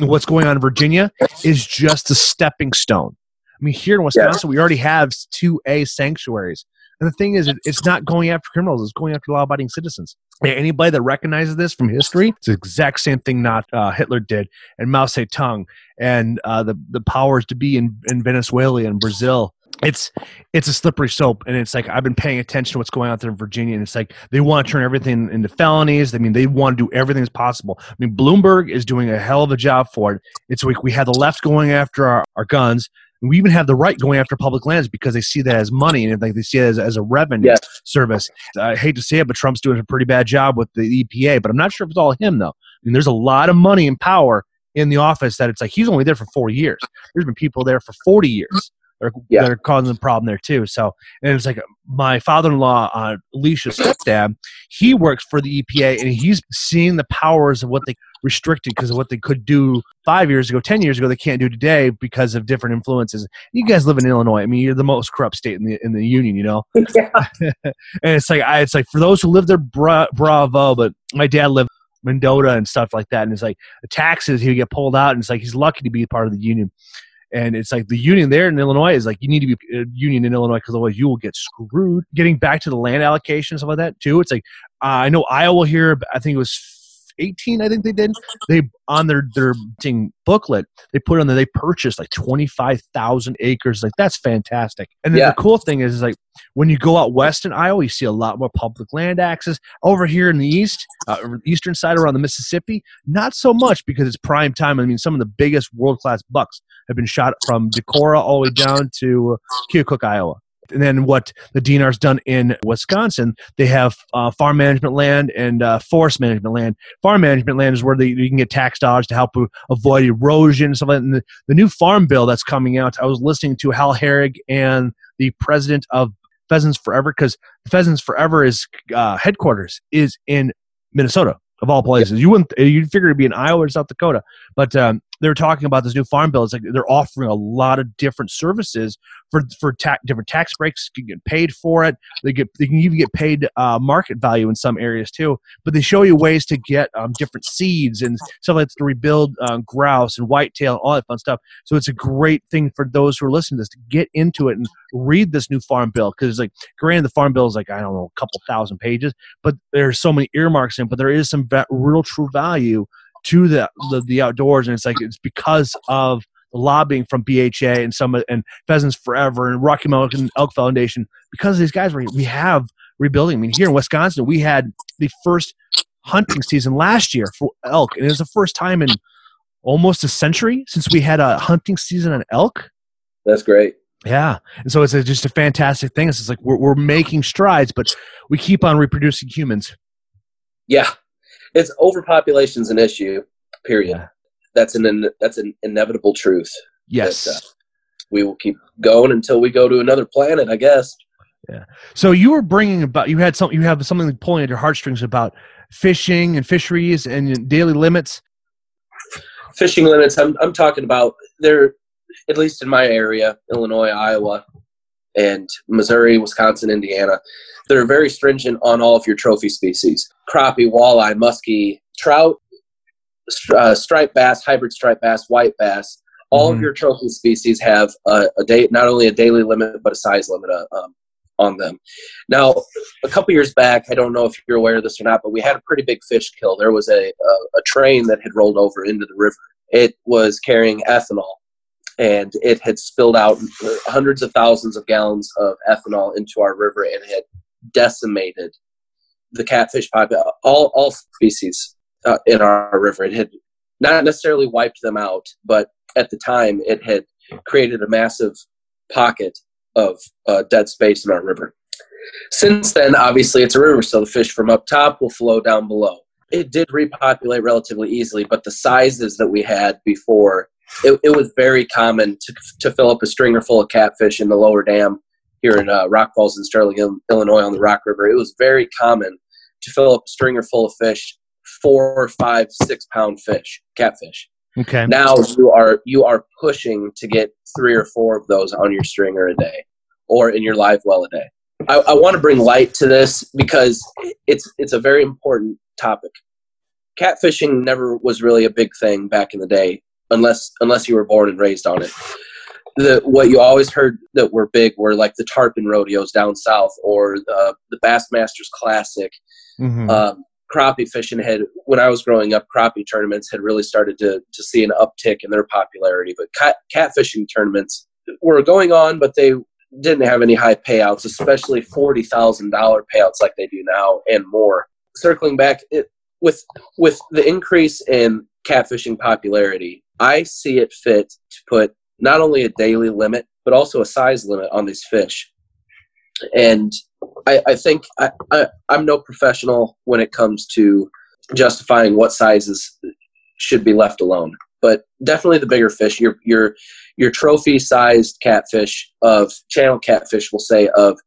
what's going on in Virginia is just a stepping stone. I mean, here in Wisconsin, we already have two A sanctuaries. And the thing is, it's not going after criminals; it's going after law-abiding citizens. Anybody that recognizes this from history, it's the exact same thing not uh, Hitler did, and Mao Zedong, and uh, the the powers to be in, in Venezuela and Brazil. It's it's a slippery slope, and it's like I've been paying attention to what's going on there in Virginia, and it's like they want to turn everything into felonies. I mean, they want to do everything as possible. I mean, Bloomberg is doing a hell of a job for it. It's like we have the left going after our, our guns. And we even have the right going after public lands because they see that as money and like they see it as, as a revenue Yeah. service. I hate to say it, but Trump's doing a pretty bad job with the EPA. But I'm not sure if it's all him though. I mean, there's a lot of money and power in the office that it's like he's only there for four years. There's been people there for 40 years that are, Yeah. that are causing the problem there too. So, and it's like my father-in-law, uh, Alicia's stepdad, he works for the EPA and he's seeing the powers of what they restricted because of what they could do five years ago, 10 years ago, they can't do today because of different influences. You guys live in Illinois. I mean, you're the most corrupt state in the, in the union, you know? yeah. and it's like I, it's like for those who live there, bra- bravo. But my dad lived in Mendota and stuff like that, and it's like the taxes he would get pulled out, and it's like he's lucky to be part of the union. And it's like the union there in Illinois is like you need to be a union in Illinois because otherwise you will get screwed. Getting back to the land allocation and stuff like that too. It's like uh, I know Iowa here. I think it was 18. I think they did. They on their their thing booklet they put on there they purchased like 25,000 acres. Like that's fantastic. And then Yeah. the cool thing is, is like when you go out west in Iowa, you see a lot more public land access. Over here in the east, uh, eastern side around the Mississippi, not so much because it's prime time. I mean, some of the biggest world class bucks have been shot from Decorah all the way down to Keokuk, Iowa. And then what the DNR's done in Wisconsin, they have uh, farm management land and uh, forest management land. Farm management land is where they, you can get tax dollars to help avoid erosion and stuff like that. And the, the new farm bill that's coming out, I was listening to Hal Herring and the president of Pheasants Forever because Pheasants Forever is uh, headquarters is in Minnesota of all places. You wouldn't you'd figure it'd be in Iowa or South Dakota, but um, they were talking about this new farm bill. It's like they're offering a lot of different services for for ta- different tax breaks. You can get paid for it. They get they can even get paid uh, market value in some areas too. But they show you ways to get um, different seeds and stuff like that to rebuild um, grouse and whitetail and all that fun stuff. So it's a great thing for those who are listening to this to get into it and read this new farm bill because like granted the farm bill is like I don't know a couple thousand pages, but there's so many earmarks in. But there is some va- real true value to the, the the outdoors, and it's like it's because of the lobbying from BHA and some and Pheasants Forever and Rocky Mountain Elk Foundation because these guys were we have rebuilding. I mean, here in Wisconsin, we had the first hunting season last year for elk, and it was the first time in almost a century since we had a hunting season on elk. That's great. Yeah, and so it's a, just a fantastic thing. It's like we're we're making strides, but we keep on reproducing humans. Yeah, it's overpopulation's an issue. Period. Yeah. That's an that's an inevitable truth. Yes. That, uh, we will keep going until we go to another planet, I guess. Yeah. So you were bringing about you had something you have something pulling at your heartstrings about fishing and fisheries and daily limits. Fishing limits. I'm I'm talking about there, at least in my area, Illinois, Iowa, and Missouri, Wisconsin, Indiana. They're very stringent on all of your trophy species: crappie, walleye, muskie, trout, uh, striped bass, hybrid striped bass, white bass. All Mhm. of your trophy species have a, a date, not only a daily limit but a size limit uh, um, on them. Now, a couple years back, I don't know if you're aware of this or not, but we had a pretty big fish kill. There was a, a, a train that had rolled over into the river. It was carrying ethanol, and it had spilled out hundreds of thousands of gallons of ethanol into our river and had decimated the catfish population, all, all species uh, in our river. It had not necessarily wiped them out, but at the time, it had created a massive pocket of uh, dead space in our river. Since then, obviously, it's a river, so the fish from up top will flow down below. It did repopulate relatively easily, but the sizes that we had before, it, it was very common to, to fill up a stringer full of catfish in the lower dam here in uh, Rock Falls in Sterling, Illinois on the Rock River. It was very common to fill up a stringer full of fish, four, five, six pound fish, catfish. Okay. Now you are you are pushing to get three or four of those on your stringer a day, or in your live well a day. I, I want to bring light to this because it's it's a very important topic. Catfishing never was really a big thing back in the day, unless unless you were born and raised on it. The what you always heard that were big were like the tarpon rodeos down south, or the the Bassmasters Classic. Mhm. Um, crappie fishing had when I was growing up, crappie tournaments had really started to to see an uptick in their popularity. But cat catfishing tournaments were going on, but they didn't have any high payouts, especially forty thousand dollar payouts like they do now and more. Circling back, it, with with the increase in catfishing popularity, I see it fit to put not only a daily limit but also a size limit on these fish. And I, I think I, I, I'm no professional when it comes to justifying what sizes should be left alone. But definitely the bigger fish, your your your trophy sized catfish of channel catfish will say of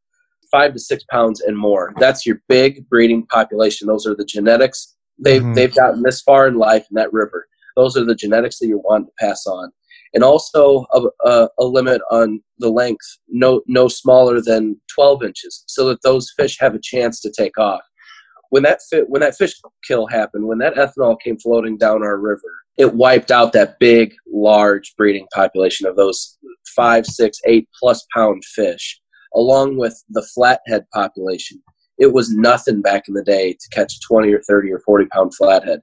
five to six pounds and more. That's your big breeding population. Those are the genetics. They've Mhm. they've gotten this far in life in that river. Those are the genetics that you want to pass on. And also a, a, a limit on the length, no no smaller than 12 inches, so that those fish have a chance to take off. When that when that fish kill happened, when that ethanol came floating down our river, it wiped out that big, large breeding population of those five, six, eight plus pound fish, along with the flathead population. It was nothing back in the day to catch a 20 or 30 or 40 pound flathead.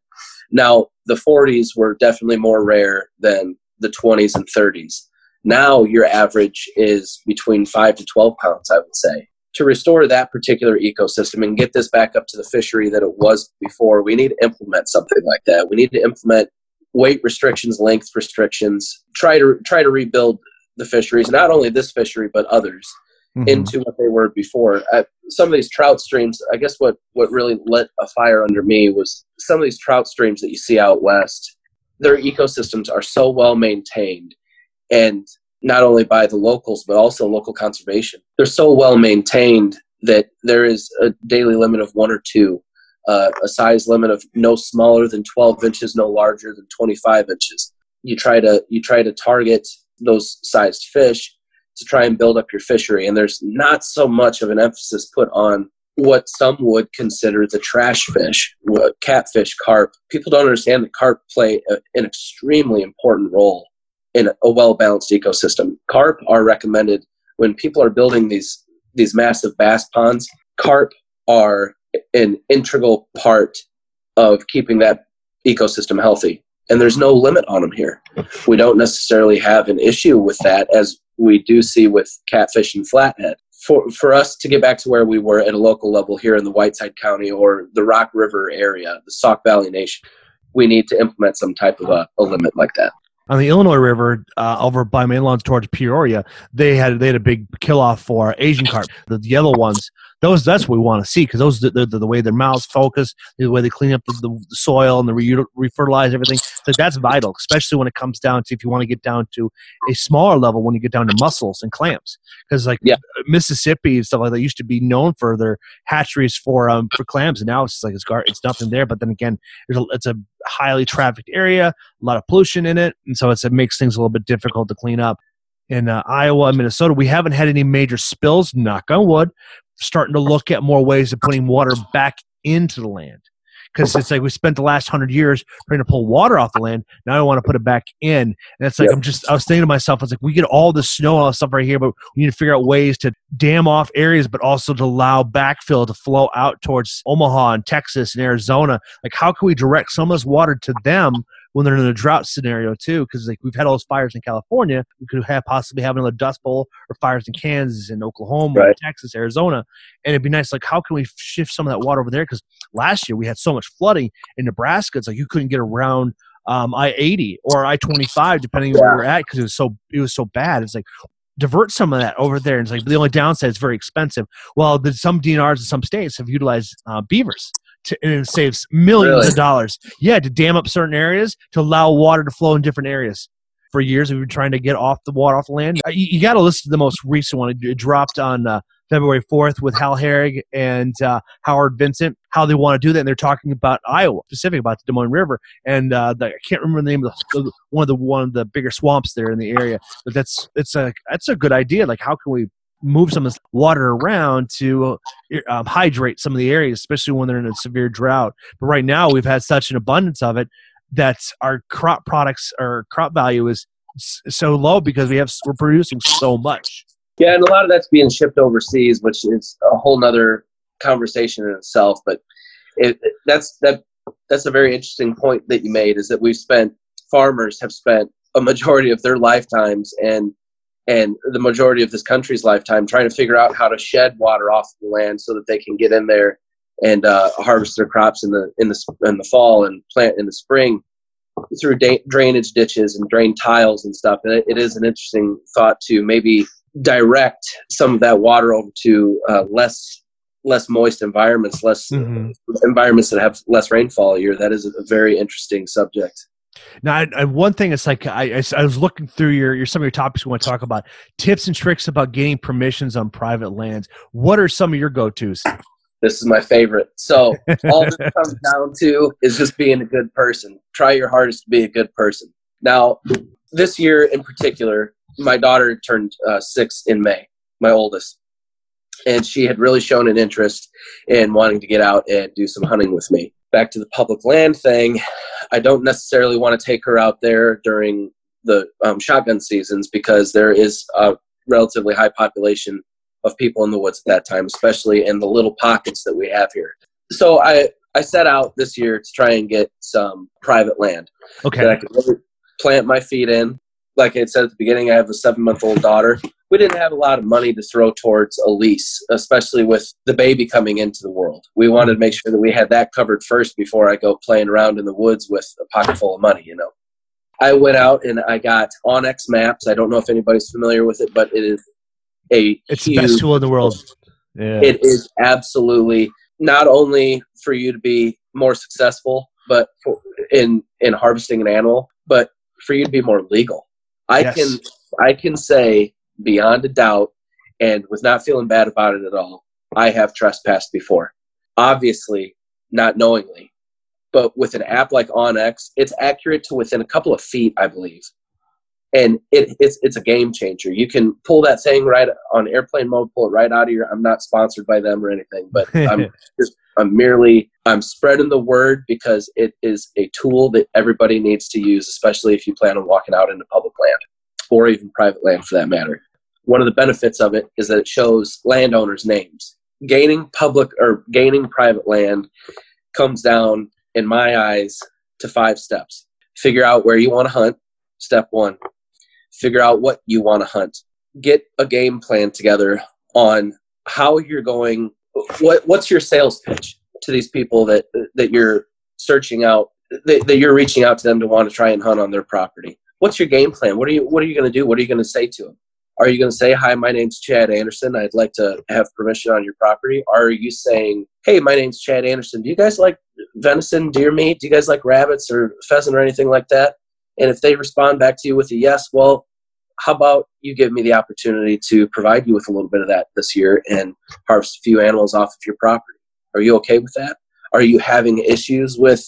Now, the 40s were definitely more rare than the 20s and 30s. Now, your average is between 5 to 12 pounds, I would say. To restore that particular ecosystem and get this back up to the fishery that it was before, we need to implement something like that. We need to implement weight restrictions, length restrictions, try to try to rebuild the fisheries, not only this fishery but others Mhm. into what they were before. Uh, some of these trout streams, I guess what, what really lit a fire under me was some of these trout streams that you see out west, their ecosystems are so well maintained and not only by the locals but also local conservation. They're so well maintained that there is a daily limit of one or two, uh, a size limit of no smaller than 12 inches, no larger than 25 inches. You try to you try to target those sized fish to try and build up your fishery. And there's not so much of an emphasis put on what some would consider the trash fish, what catfish, carp. People don't understand that carp play a, an extremely important role in a well balanced ecosystem. Carp are recommended when people are building these these massive bass ponds. Carp are an integral part of keeping that ecosystem healthy. And there's no limit on them here. We don't necessarily have an issue with that as we do see with catfish and flathead. For, for us to get back to where we were at a local level here in the Whiteside County or the Rock River area, the Sauk Valley Nation, we need to implement some type of a, a limit like that. on the Illinois River uh, over by mainlands towards Peoria, they had they had a big kill off for Asian carp, the yellow ones. Those that's what we want to see because those the, the, the way their mouths focus, the way they clean up the, the soil and the re- refertilize everything. So that's vital, especially when it comes down to if you want to get down to a smaller level when you get down to mussels and clams. Because like Yeah. Mississippi and stuff like that used to be known for their hatcheries for um for clams, and now it's just like it's gar- it's nothing there. But then again, there's a, it's a highly trafficked area, a lot of pollution in it, and so it's, it makes things a little bit difficult to clean up. In uh, Iowa and Minnesota, we haven't had any major spills. Knock on wood. Starting to look at more ways of putting water back into the land because it's like we spent the last hundred years trying to pull water off the land. Now I want to put it back in, and it's like Yep. I'm just. I was thinking to myself, I was like, we get all the snow, all the stuff right here, but we need to figure out ways to dam off areas, but also to allow backfill to flow out towards Omaha and Texas and Arizona. Like, how can we direct some of this water to them when they're in a drought scenario too? Because like we've had all those fires in California, we could have possibly have another Dust Bowl or fires in Kansas and Oklahoma, Right. Texas, Arizona, and it'd be nice. Like, how can we shift some of that water over there? Because last year we had so much flooding in Nebraska. It's like you couldn't get around um, I eighty or I twenty five, depending on where you're at, because it was so it was so bad. It's like divert some of that over there. And it's like the only downside is very expensive. Well, the, some DNRs in some states have utilized uh, beavers. To, and it saves millions Really? of dollars. Yeah, to dam up certain areas to allow water to flow in different areas. For years, we've been trying to get off the water off the land. Uh, You, you got to listen to the most recent one. It, it dropped on uh, February 4th with Hal Herring and uh, Howard Vincent, how they want to do that. And they're talking about Iowa, specific about the Des Moines River. And uh, the, I can't remember the name of the, one of the one of the bigger swamps there in the area. But that's it's a that's a good idea. Like, how can we move some of this water around to um, hydrate some of the areas, especially when they're in a severe drought? But right now, we've had such an abundance of it that our crop products or crop value is so low because we have we're producing so much. Yeah, and a lot of that's being shipped overseas, which is a whole nother conversation in itself. But it, that's that that's a very interesting point that you made. Is that we've spent farmers have spent a majority of their lifetimes and and the majority of this country's lifetime trying to figure out how to shed water off the land so that they can get in there and uh, harvest their crops in the in the in the fall and plant in the spring through da- drainage ditches and drain tiles and stuff. And it, it is an interesting thought to maybe direct some of that water over to uh, less less moist environments, less environments that have less rainfall a year. That is a very interesting subject. Now, I, I, one thing it's like I was looking through your, your some of your topics we want to talk about tips and tricks about getting permissions on private lands. What are some of your go tos? This is my favorite. So all this comes down to is just being a good person. Try your hardest to be a good person. Now, this year in particular, my daughter turned uh, six in May, my oldest, and she had really shown an interest in wanting to get out and do some hunting with me. Back to the public land thing, I don't necessarily want to take her out there during the um, shotgun seasons because there is a relatively high population of people in the woods at that time, especially in the little pockets that we have here. So I I set out this year to try and get some private land that I Okay. could really plant my feet in. Like I said at the beginning, I have a seven month old daughter. We didn't have a lot of money to throw towards a lease, especially with the baby coming into the world. We wanted to make sure that we had that covered first before I go playing around in the woods with a pocket full of money, you know. I went out and I got onX Maps. I don't know if anybody's familiar with it, but it is a It's the best tool in the world. Yeah. it is absolutely not only for you to be more successful but for, in in harvesting an animal but for you to be more legal i Yes. can i can say beyond a doubt and with not feeling bad about it at all i have trespassed before obviously not knowingly but with an app like onx it's accurate to within a couple of feet i believe and it, it's it's a game changer. You can pull that thing right on airplane mode, pull it right out of your. I'm not sponsored by them or anything, but I'm just I'm merely I'm spreading the word because it is a tool that everybody needs to use, especially if you plan on walking out into public land or even private land for that matter. One of the benefits of it is that it shows landowners' names. Gaining public or gaining private land comes down, in my eyes, to five steps. Figure out where you want to hunt. Step one figure out what you want to hunt get a game plan together on how you're going what what's your sales pitch to these people that that you're searching out that, that you're reaching out to them to want to try and hunt on their property what's your game plan? What are you what are you going to do? What are you going to say to them are you going to say hi my name's chad anderson. I'd like to have permission on your property. Are you saying hey my name's chad anderson. Do you guys like venison deer meat? Do you guys like rabbits or pheasant or anything like that? And if they respond back to you with a yes, well, how about you give me the opportunity to provide you with a little bit of that this year and harvest a few animals off of your property? Are you okay with that? Are you having issues with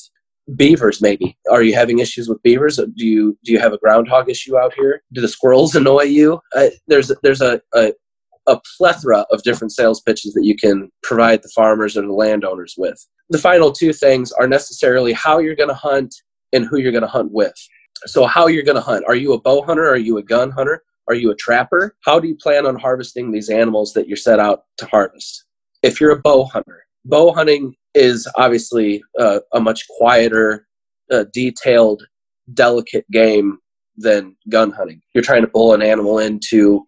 beavers maybe? Are you having issues with beavers? Do you do you have a groundhog issue out here? Do the squirrels annoy you? Uh, there's there's a, a a plethora of different sales pitches that you can provide the farmers and the landowners with. The final two things are necessarily how you're going to hunt and who you're going to hunt with. So, how you're going to hunt? Are you a bow hunter? Are you a gun hunter? Are you a trapper? How do you plan on harvesting these animals that you're set out to harvest? If you're a bow hunter, bow hunting is obviously uh, a much quieter, uh, detailed, delicate game than gun hunting. You're trying to pull an animal into,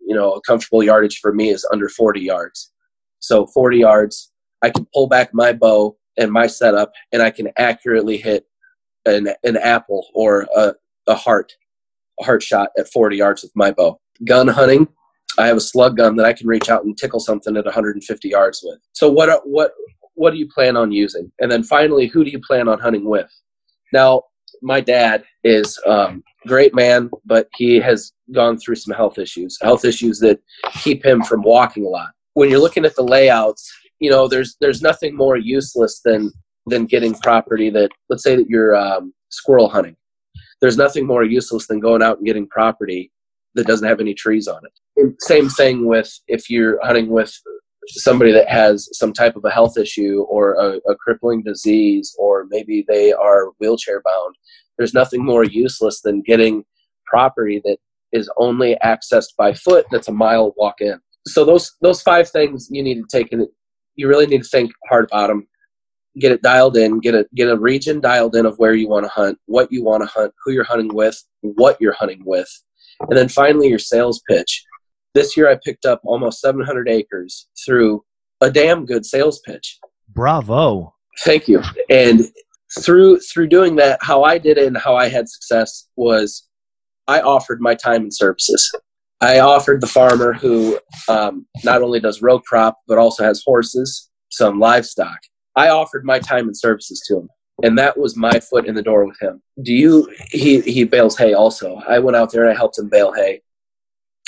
you know, a comfortable yardage for me is under 40 yards. So 40 yards, I can pull back my bow and my setup, and I can accurately hit an, an apple or a, a heart, a heart shot at 40 yards with my bow. gun hunting. I have a slug gun that I can reach out and tickle something at 150 yards with. So what what what do you plan on using? And then finally, who do you plan on hunting with? Now, my dad is um, great man, but he has gone through some health issues, health issues that keep him from walking a lot. When you're looking at the layouts, you know, there's there's nothing more useless than than getting property that let's say that you're um, squirrel hunting. There's nothing more useless than going out and getting property that doesn't have any trees on it. Same thing with if you're hunting with somebody that has some type of a health issue or a, a crippling disease, or maybe they are wheelchair bound. There's nothing more useless than getting property that is only accessed by foot that's a mile walk in. So those those five things you need to take in. You really need to think hard about them get it dialed in, get a get a region dialed in of where you want to hunt, what you want to hunt, who you're hunting with, what you're hunting with, and then finally your sales pitch. This year I picked up almost 700 acres through a damn good sales pitch. Bravo. Thank you. And through through doing that, how I did it and how I had success was I offered my time and services. I offered the farmer who um, not only does row crop but also has horses, some livestock. I offered my time and services to him, and that was my foot in the door with him. Do you? He he bales hay also. I went out there and I helped him bale hay,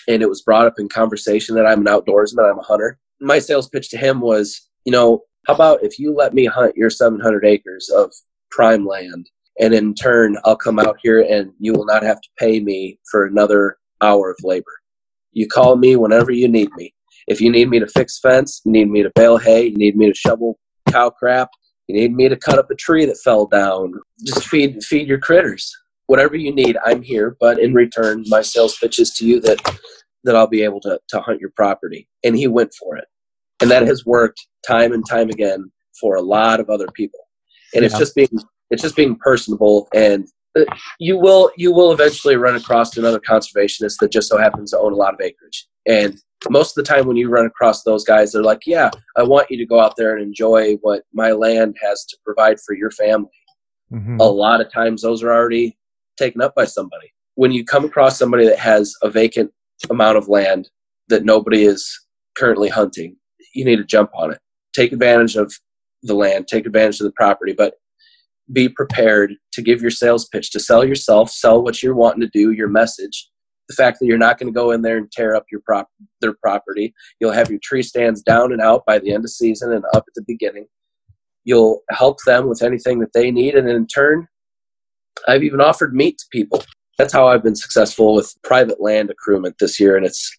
and it was brought up in conversation that I'm an outdoorsman, I'm a hunter. My sales pitch to him was, you know, how about if you let me hunt your 700 acres of prime land, and in turn I'll come out here and you will not have to pay me for another hour of labor. You call me whenever you need me. If you need me to fix fence, you need me to bale hay, you need me to shovel cow crap. You need me to cut up a tree that fell down. Just feed feed your critters. Whatever you need, I'm here. But in return, my sales pitch is to you that that I'll be able to to hunt your property. And he went for it, and that has worked time and time again for a lot of other people. And yeah. it's just being it's just being personable and uh, you will you will eventually run across another conservationist that just so happens to own a lot of acreage and most of the time when you run across those guys they're like yeah i want you to go out there and enjoy what my land has to provide for your family mm-hmm. a lot of times those are already taken up by somebody when you come across somebody that has a vacant amount of land that nobody is currently hunting you need to jump on it take advantage of the land take advantage of the property but be prepared to give your sales pitch to sell yourself sell what you're wanting to do your message the fact that you're not going to go in there and tear up your prop their property. You'll have your tree stands down and out by the end of season and up at the beginning. You'll help them with anything that they need, and in turn, I've even offered meat to people. That's how I've been successful with private land accruement this year, and it's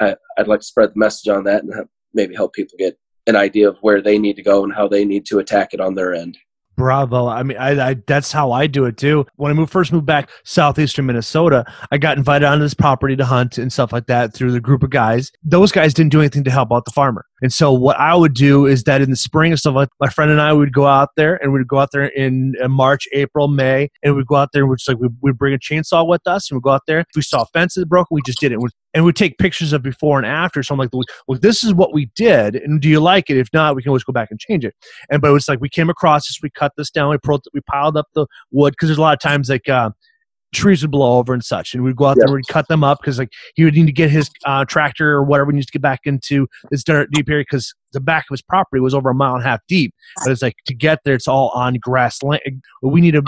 I, would like to spread the message on that and maybe help people get an idea of where they need to go and how they need to attack it on their end. Bravo. I mean, I, I, that's how I do it too. When I moved, first moved back southeastern Minnesota, I got invited onto this property to hunt and stuff like that through the group of guys. Those guys didn't do anything to help out the farmer. And so what I would do is that in the spring and stuff like my friend and I would go out there and we'd go out there in March, April, May, and we'd go out there and we'd just like we'd, bring a chainsaw with us and we'd go out there. If we saw fences broken, we just did it. And we'd take pictures of before and after. So I'm like, well, this is what we did, and do you like it? If not, we can always go back and change it. And but it was like we came across this, we cut this down, we, pro- we piled up the wood because there's a lot of times like uh, trees would blow over and such. And we'd go out yep. there and we'd cut them up because like he would need to get his uh, tractor or whatever We needs to get back into this dirt deep area because the back of his property was over a mile and a half deep. But it's like to get there, it's all on grass land. We need to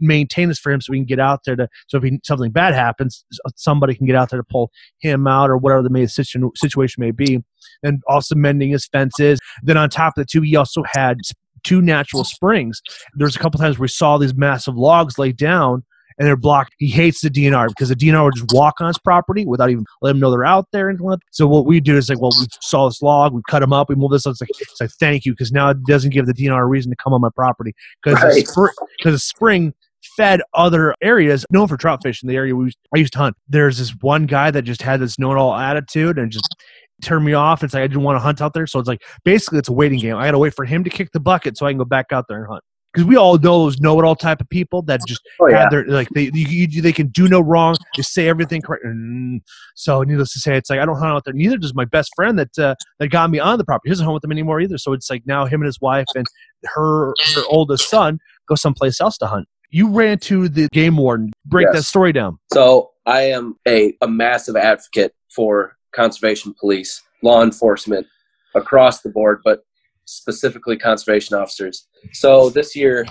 maintain this for him so we can get out there to so if he, something bad happens, somebody can get out there to pull him out or whatever the may, situation may be. And also mending his fences. Then on top of the two, he also had two natural springs. There's a couple times we saw these massive logs laid down and they're blocked. He hates the DNR because the DNR would just walk on his property without even letting him know they're out there. And so what we do is like, well, we saw this log, we cut him up, we move this. It's like, it's like thank you because now it doesn't give the DNR a reason to come on my property because right. the, spr- the spring fed other areas known for trout fishing. The area we used, I used to hunt. There's this one guy that just had this know-it-all attitude and just turned me off. It's like I didn't want to hunt out there. So it's like basically it's a waiting game. I got to wait for him to kick the bucket so I can go back out there and hunt because we all know those know-it-all type of people that just oh, yeah. have their like they you, you, they can do no wrong, they say everything correct. So needless to say, it's like I don't hunt out there. Neither does my best friend that uh, that got me on the property. He doesn't hunt with them anymore either. So it's like now him and his wife and her her oldest son go someplace else to hunt. You ran to the game warden. Break yes. that story down. So I am a, a massive advocate for conservation police, law enforcement across the board, but specifically conservation officers. So this year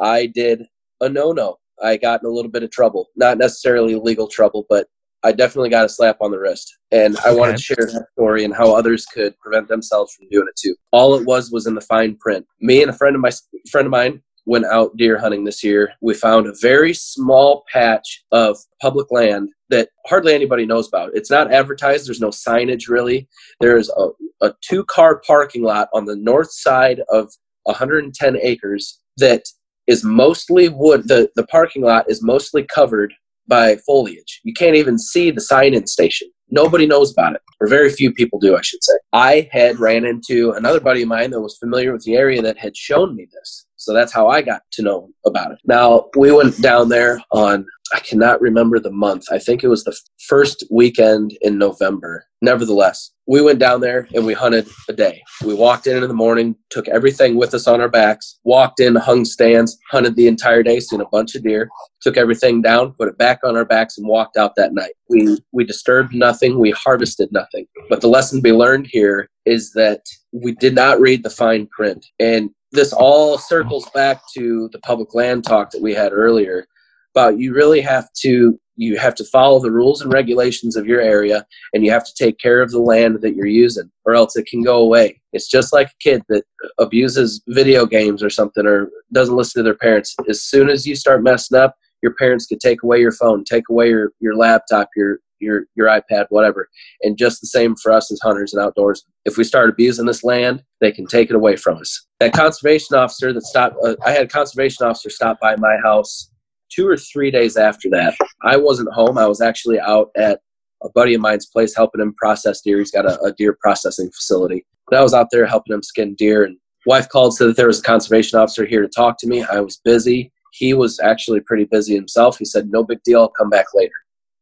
I did a no no. I got in a little bit of trouble. Not necessarily legal trouble, but I definitely got a slap on the wrist. And I Okay. wanted to share that story and how others could prevent themselves from doing it too. All it was was in the fine print. Me and a friend of my friend of mine went out deer hunting this year. We found a very small patch of public land that hardly anybody knows about. It's not advertised. There's no signage really. There's a, a two car parking lot on the north side of 110 acres that is mostly wood. The, the parking lot is mostly covered by foliage. You can't even see the sign in station. Nobody knows about it, or very few people do, I should say. I had ran into another buddy of mine that was familiar with the area that had shown me this. So that's how I got to know about it. Now, we went down there on, I cannot remember the month. I think it was the first weekend in November. Nevertheless, we went down there and we hunted a day. We walked in in the morning, took everything with us on our backs, walked in, hung stands, hunted the entire day, seen a bunch of deer, took everything down, put it back on our backs, and walked out that night. We we disturbed nothing, we harvested nothing. But the lesson to be learned here is that we did not read the fine print. And this all circles back to the public land talk that we had earlier about you really have to you have to follow the rules and regulations of your area and you have to take care of the land that you're using or else it can go away. It's just like a kid that abuses video games or something or doesn't listen to their parents. As soon as you start messing up your parents could take away your phone take away your, your laptop your your your ipad whatever. And just the same for us as hunters and outdoors. If we start abusing this land they can take it away from us. That conservation officer that stopped uh, i had a conservation officer stop by my house two or three days after that. I wasn't home. I was actually out at a buddy of mine's place helping him process deer. He's got a, a deer processing facility. But i was out there helping him skin deer and wife called said that there was a conservation officer here to talk to me. I was busy. He was actually pretty busy himself. He said no big deal. I'll come back later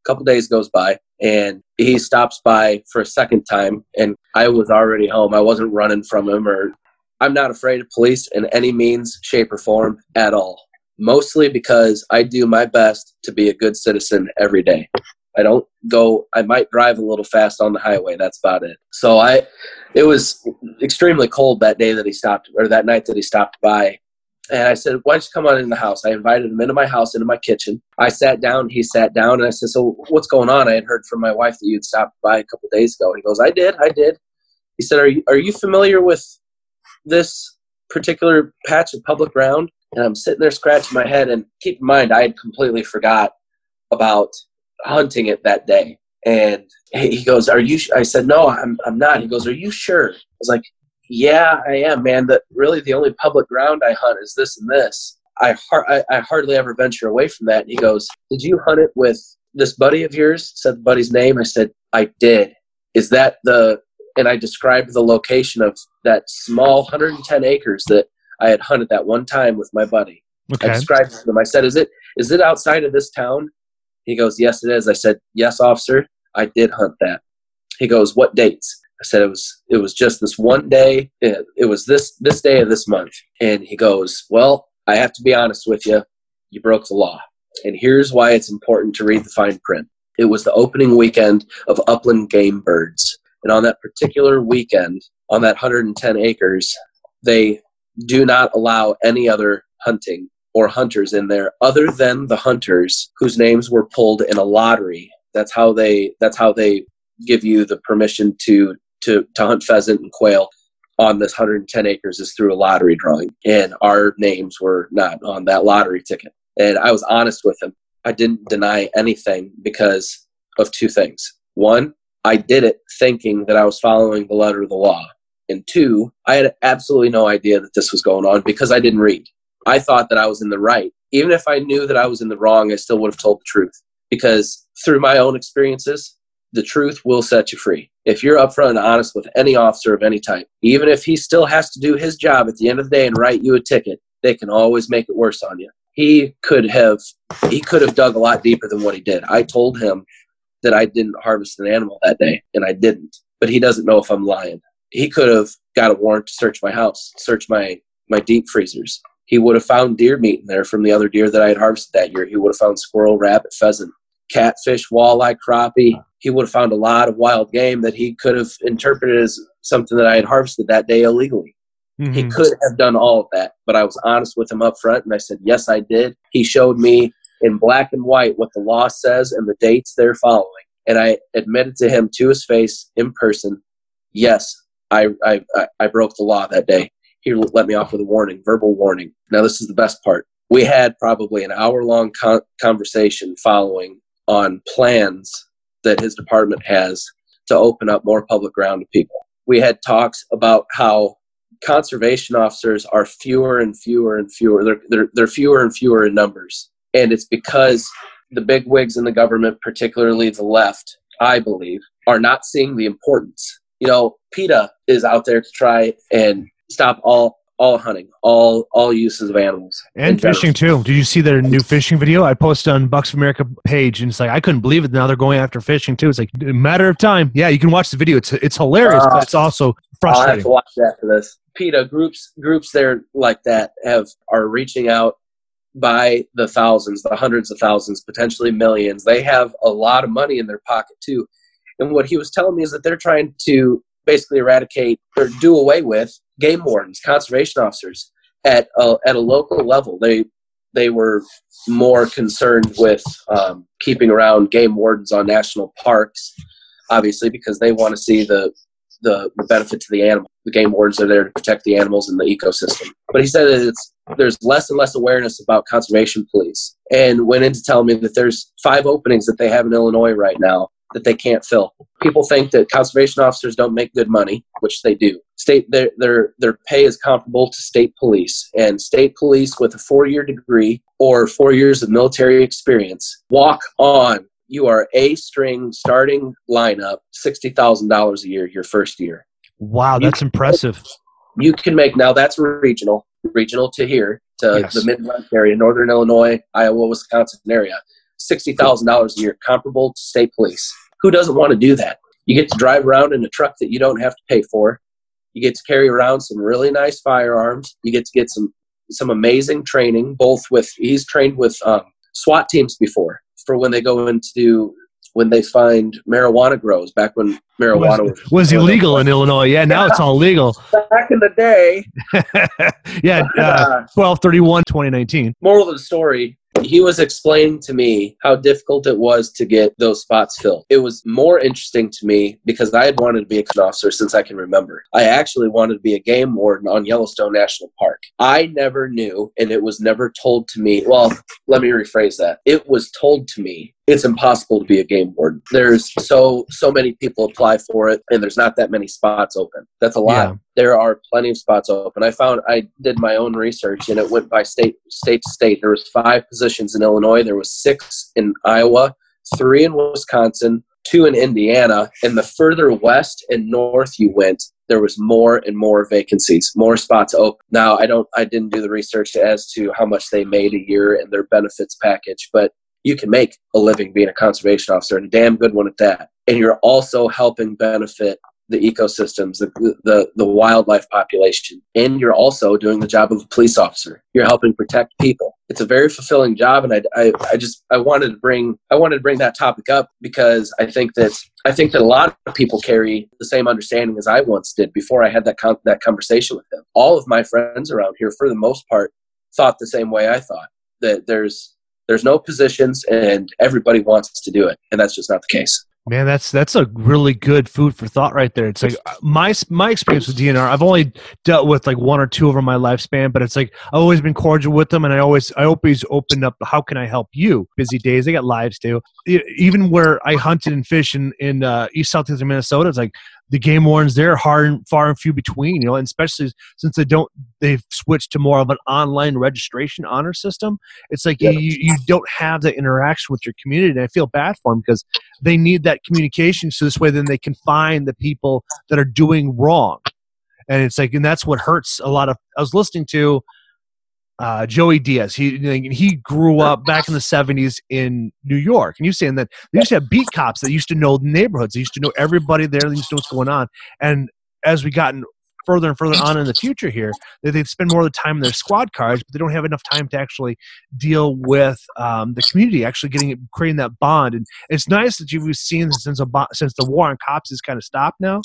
couple days goes by and he stops by for a second time and i was already home. I wasn't running from him or i'm not afraid of police in any means shape or form at all. Mostly because i do my best to be a good citizen every day. I don't go i might drive a little fast on the highway that's about it. So i it was extremely cold that day that he stopped or that night that he stopped by and I said, Why don't you come on in the house? I invited him into my house, into my kitchen. I sat down, he sat down, and I said, So what's going on? I had heard from my wife that you'd stopped by a couple days ago. And He goes, I did, I did. He said, Are you are you familiar with this particular patch of public ground? And I'm sitting there scratching my head and keep in mind I had completely forgot about hunting it that day. And he goes, Are you? I said, No, I'm I'm not. He goes, Are you sure? I was like, yeah, I am, man. That really the only public ground I hunt is this and this. I, har- I, I hardly ever venture away from that. And he goes, Did you hunt it with this buddy of yours? Said the buddy's name. I said, I did. Is that the, and I described the location of that small 110 acres that I had hunted that one time with my buddy. Okay. I described it to him. I said, "Is it is it outside of this town?" He goes, "Yes, it is." I said, "Yes, officer, I did hunt that." He goes, "What dates?" I said, "It was it was just this one day. It, it was this this day of this month." And he goes, "Well, I have to be honest with you. You broke the law, and here's why it's important to read the fine print. It was the opening weekend of Upland Game Birds, and on that particular weekend, on that 110 acres, they do not allow any other hunting or hunters in there other than the hunters whose names were pulled in a lottery. That's how they that's how they give you the permission to to to hunt pheasant and quail on this 110 acres is through a lottery drawing and our names were not on that lottery ticket. And I was honest with him. I didn't deny anything because of two things. One, I did it thinking that I was following the letter of the law. And two, I had absolutely no idea that this was going on because I didn't read. I thought that I was in the right. Even if I knew that I was in the wrong, I still would have told the truth because through my own experiences, the truth will set you free. If you're upfront and honest with any officer of any type, even if he still has to do his job at the end of the day and write you a ticket, they can always make it worse on you. He could have he could have dug a lot deeper than what he did. I told him that I didn't harvest an animal that day, and I didn't. But he doesn't know if I'm lying. He could have got a warrant to search my house, search my my deep freezers. He would have found deer meat in there from the other deer that I had harvested that year. He would have found squirrel, rabbit, pheasant, catfish, walleye, crappie, he would have found a lot of wild game that he could have interpreted as something that I had harvested that day illegally. Mm-hmm. He could have done all of that, but I was honest with him up front and I said, Yes, I did. He showed me in black and white what the law says and the dates they're following. And I admitted to him to his face in person, Yes, I, I, I broke the law that day. He let me off with a warning, verbal warning. Now, this is the best part. We had probably an hour long con- conversation following on plans that his department has to open up more public ground to people. We had talks about how conservation officers are fewer and fewer and fewer. They're, they're, they're fewer and fewer in numbers. And it's because the big wigs in the government, particularly the left, I believe, are not seeing the importance. You know, PETA is out there to try and stop all all hunting, all all uses of animals, and fishing too. Did you see their new fishing video? I posted on Bucks of America page, and it's like I couldn't believe it. Now they're going after fishing too. It's like a matter of time. Yeah, you can watch the video. It's it's hilarious, uh, but it's also frustrating. I'll have to watch it after this. PETA groups groups there like that have are reaching out by the thousands, the hundreds of thousands, potentially millions. They have a lot of money in their pocket too. And what he was telling me is that they're trying to basically eradicate or do away with game wardens, conservation officers at a, at a local level. They they were more concerned with um, keeping around game wardens on national parks, obviously because they want to see the, the benefit to the animal. The game wardens are there to protect the animals and the ecosystem. But he said that it's there's less and less awareness about conservation police, and went in to tell me that there's five openings that they have in Illinois right now that they can't fill. People think that conservation officers don't make good money, which they do. State their their their pay is comparable to state police, and state police with a four year degree or four years of military experience walk on. You are a string starting lineup, sixty thousand dollars a year your first year. Wow, that's you impressive. you can make now that's regional, regional to here to yes. the Midwest area, Northern Illinois, Iowa, Wisconsin area $60,000 a year, comparable to state police. Who doesn't want to do that? You get to drive around in a truck that you don't have to pay for. You get to carry around some really nice firearms. You get to get some some amazing training, both with he's trained with um, SWAT teams before for when they go into when they find marijuana grows back when marijuana was, was, was illegal in Illinois. Yeah, now it's all legal. Back in the day. yeah, uh, 12 2019. Moral of the story he was explaining to me how difficult it was to get those spots filled. It was more interesting to me because I had wanted to be a officer since I can remember. I actually wanted to be a game warden on Yellowstone National Park. I never knew, and it was never told to me. Well, let me rephrase that. It was told to me it's impossible to be a game warden. There's so so many people apply for it, and there's not that many spots open. That's a lot. Yeah. There are plenty of spots open. I found I did my own research, and it went by state state to state. There was five positions in Illinois. There was six in Iowa, three in Wisconsin, two in Indiana, and the further west and north you went, there was more and more vacancies, more spots open. Now I don't I didn't do the research as to how much they made a year and their benefits package, but you can make a living being a conservation officer and a damn good one at that. And you're also helping benefit the ecosystems, the, the, the wildlife population, and you're also doing the job of a police officer. You're helping protect people. It's a very fulfilling job, and I, I, I just I wanted to bring I wanted to bring that topic up because I think that I think that a lot of people carry the same understanding as I once did before I had that con- that conversation with them. All of my friends around here, for the most part, thought the same way I thought that there's there's no positions and everybody wants to do it and that's just not the case Man, that's that's a really good food for thought right there. It's like uh, my my experience with DNR. I've only dealt with like one or two over my lifespan, but it's like I've always been cordial with them, and I always I always opened up. How can I help you? Busy days. They got lives too. Even where I hunted and fish in in uh, East Southeastern Minnesota, it's like the game wardens there are hard and far and few between you know and especially since they don't they've switched to more of an online registration honor system it's like yeah. you, you don't have that interaction with your community and i feel bad for them because they need that communication so this way then they can find the people that are doing wrong and it's like and that's what hurts a lot of i was listening to uh, Joey Diaz. He he grew up back in the '70s in New York, and you're saying that they used to have beat cops that used to know the neighborhoods. They used to know everybody there. They used to know what's going on. And as we gotten further and further on in the future here that they spend more of the time in their squad cars, but they don't have enough time to actually deal with um, the community, actually getting creating that bond. And it's nice that you've seen since a, since the war on cops has kind of stopped now.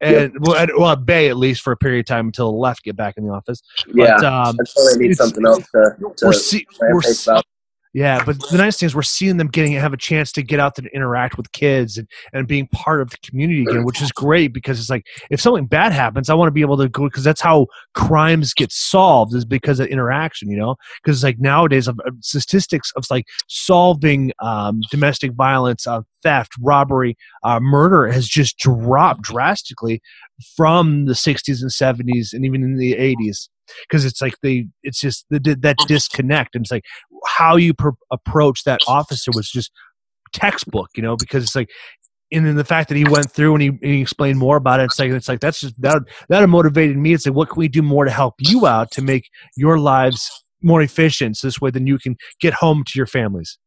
And yep. well, at, well, at Bay at least for a period of time until the left get back in the office. Yeah, but, um, until they need something else to, to we're, see, we're, yeah, but the nice thing is we're seeing them getting have a chance to get out to interact with kids and, and being part of the community again, which is great because it's like if something bad happens, I want to be able to go because that's how crimes get solved is because of interaction, you know. Because like nowadays, of statistics of like solving um, domestic violence, uh, theft, robbery, uh, murder has just dropped drastically from the 60s and 70s and even in the 80s because it's like they it's just the, that disconnect and it's like how you pr- approach that officer was just textbook you know because it's like and then the fact that he went through and he, and he explained more about it it's like it's like that's just that that motivated me. It's like what can we do more to help you out to make your lives more efficient so this way then you can get home to your families?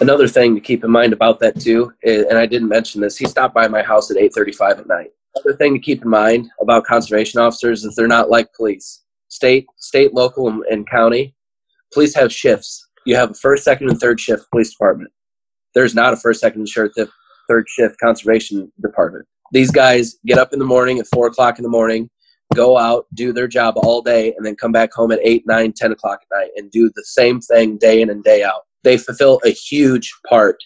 Another thing to keep in mind about that too is, and i didn't mention this he stopped by my house at 8.35 at night. Another thing to keep in mind about conservation officers is they're not like police state, state, local, and, and county, police have shifts. You have a first, second, and third shift police department. There's not a first, second, and third shift conservation department. These guys get up in the morning at four o'clock in the morning, go out, do their job all day, and then come back home at eight, nine, ten o'clock at night and do the same thing day in and day out. They fulfill a huge part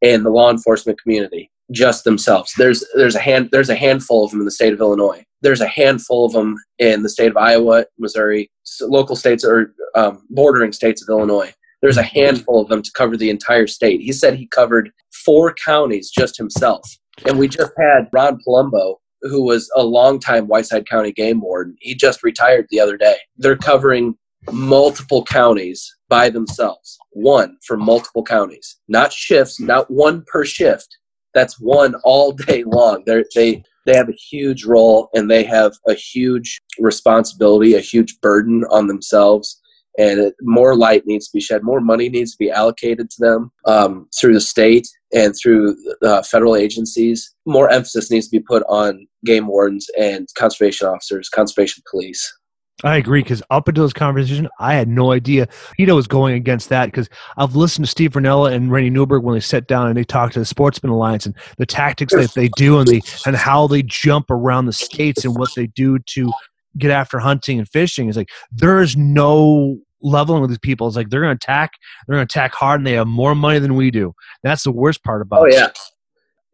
in the law enforcement community just themselves. There's there's a hand there's a handful of them in the state of Illinois. There's a handful of them in the state of Iowa, Missouri, local states or um, bordering states of Illinois. There's a handful of them to cover the entire state. He said he covered four counties just himself. And we just had Ron Palumbo, who was a longtime Whiteside County game warden. He just retired the other day. They're covering multiple counties by themselves, one for multiple counties, not shifts, not one per shift, that's one all day long. They're, they they have a huge role and they have a huge responsibility, a huge burden on themselves. And it, more light needs to be shed, more money needs to be allocated to them um, through the state and through uh, federal agencies. More emphasis needs to be put on game wardens and conservation officers, conservation police. I agree because up until this conversation, I had no idea PETA was going against that because I've listened to Steve Rinella and Randy Newberg when they sit down and they talk to the Sportsman Alliance and the tactics that they do and the and how they jump around the states and what they do to get after hunting and fishing. Is like there is no leveling with these people. It's like they're going to attack, they're going to attack hard, and they have more money than we do. That's the worst part about. Oh yeah,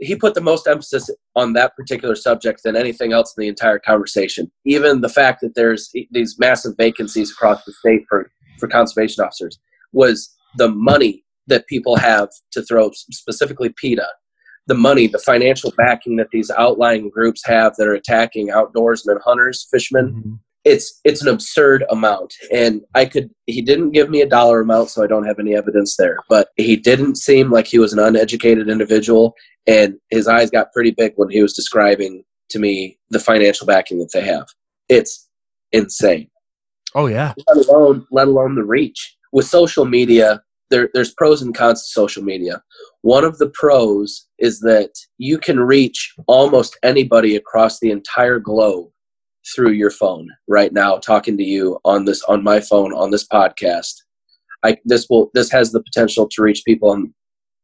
he put the most emphasis on that particular subject than anything else in the entire conversation. Even the fact that there's these massive vacancies across the state for, for conservation officers was the money that people have to throw, specifically PETA, the money, the financial backing that these outlying groups have that are attacking outdoorsmen, hunters, fishermen. Mm-hmm it's it's an absurd amount and i could he didn't give me a dollar amount so i don't have any evidence there but he didn't seem like he was an uneducated individual and his eyes got pretty big when he was describing to me the financial backing that they have. It's insane. Oh yeah. Let alone let alone the reach. With social media there, there's pros and cons to social media. One of the pros is that you can reach almost anybody across the entire globe through your phone. Right now talking to you on this on my phone on this podcast i this will this has the potential to reach people on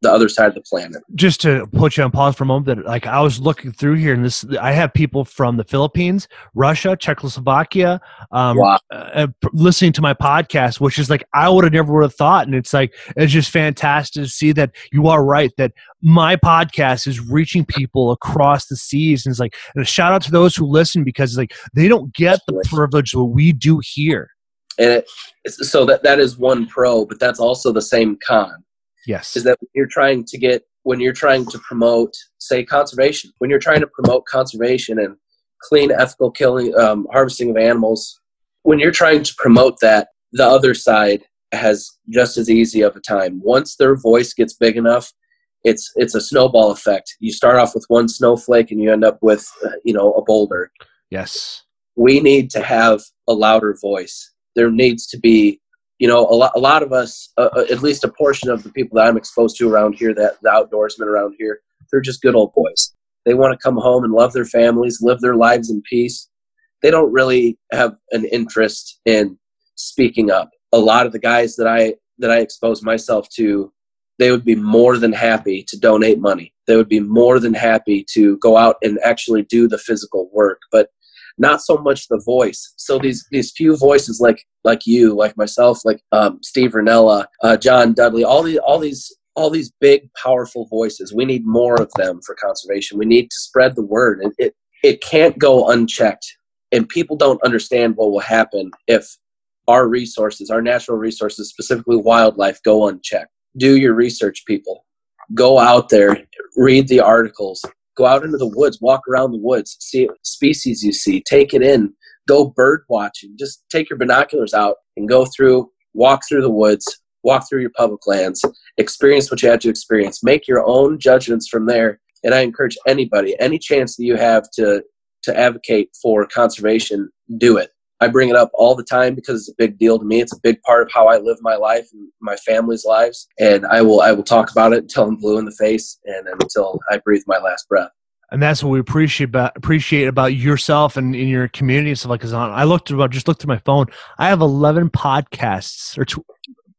the other side of the planet. Just to put you on pause for a moment, that like I was looking through here, and this I have people from the Philippines, Russia, Czechoslovakia, um, wow. uh, listening to my podcast, which is like I would have never would have thought, and it's like it's just fantastic to see that you are right that my podcast is reaching people across the seas, and it's like and a shout out to those who listen because like they don't get the privilege that we do here. And it, so that that is one pro, but that's also the same con Yes. Is that you're trying to get when you're trying to promote, say, conservation, when you're trying to promote conservation and clean, ethical killing, um, harvesting of animals, when you're trying to promote that, the other side has just as easy of a time. Once their voice gets big enough, it's it's a snowball effect. You start off with one snowflake and you end up with uh, you know a boulder. Yes. We need to have a louder voice. There needs to be you know, a lot, a lot of us, uh, uh, at least a portion of the people that I'm exposed to around here, that the outdoorsmen around here, they're just good old boys. They want to come home and love their families, live their lives in peace. they don't really have an interest in speaking up. A lot of the guys that I that I expose myself to, they would be more than happy to donate money. They would be more than happy to go out and actually do the physical work, but not so much the voice. So these these few voices like like you, like myself, like um, Steve Rinella, uh, John Dudley, all these all these all these big powerful voices. We need more of them for conservation. We need to spread the word. It it, it can't go unchecked, and people don't understand what will happen if our resources, our natural resources, specifically wildlife, go unchecked. Do your research, people. Go out there, read the articles, go out into the woods, walk around the woods, see species you see, take it in, go bird watching. Just take your binoculars out and go through, walk through the woods, walk through your public lands, experience what you had to experience, make your own judgments from there. And I encourage anybody, any chance that you have to to advocate for conservation, do it. I bring it up all the time because it's a big deal to me. It's a big part of how I live my life and my family's lives. And I will I will talk about it until I'm blue in the face and until I breathe my last breath. And that's what we appreciate about appreciate about yourself and in your community and stuff like that. I looked about just looked at my phone. I have eleven podcasts or two,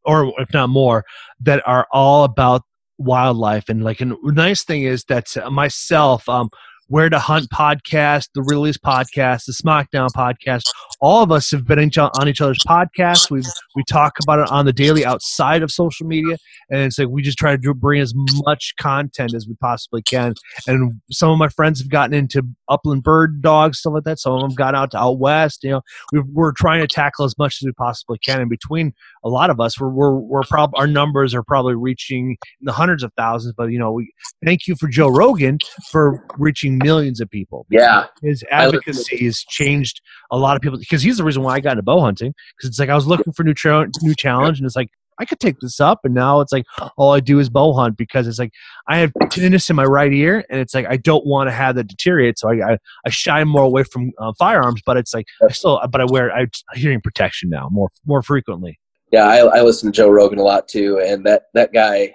or if not more that are all about wildlife and like and the nice thing is that myself um where to Hunt podcast, the Release podcast, the Smackdown podcast. All of us have been on each other's podcasts. We we talk about it on the daily outside of social media, and it's like we just try to bring as much content as we possibly can. And some of my friends have gotten into upland bird dogs, stuff like that. Some of them got out to out west. You know, we we're trying to tackle as much as we possibly can. And between a lot of us, we're we're, we're prob- our numbers are probably reaching in the hundreds of thousands. But you know, we thank you for Joe Rogan for reaching millions of people. Yeah, his advocacy has changed a lot of people because he's the reason why I got into bow hunting. Because it's like I was looking for new tra- new challenge, and it's like I could take this up, and now it's like all I do is bow hunt because it's like I have tinnitus in my right ear, and it's like I don't want to have that deteriorate, so I I, I shy more away from uh, firearms, but it's like I still, but I wear I hearing protection now more more frequently. Yeah, I, I listen to Joe Rogan a lot too, and that that guy,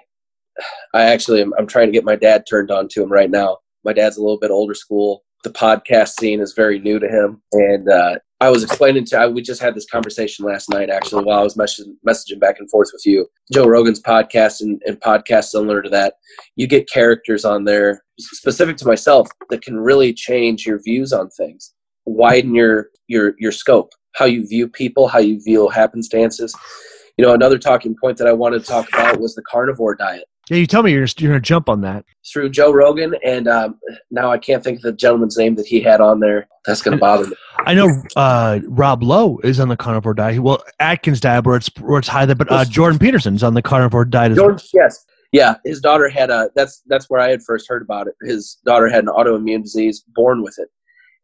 I actually am, I'm trying to get my dad turned on to him right now. My dad's a little bit older school. The podcast scene is very new to him, and uh, I was explaining to I, we just had this conversation last night actually while I was messaging, messaging back and forth with you. Joe Rogan's podcast and, and podcasts similar to that, you get characters on there specific to myself that can really change your views on things, widen your your your scope, how you view people, how you view happenstances. You know, another talking point that I wanted to talk about was the carnivore diet. Yeah, you tell me you're, you're going to jump on that. Through Joe Rogan, and um, now I can't think of the gentleman's name that he had on there. That's going to bother me. I know uh, Rob Lowe is on the carnivore diet. Well, Atkins diet, where it's where it's high there, but uh, Jordan Peterson's on the carnivore diet as Jordan, well. Yes, yeah. His daughter had a. That's that's where I had first heard about it. His daughter had an autoimmune disease, born with it,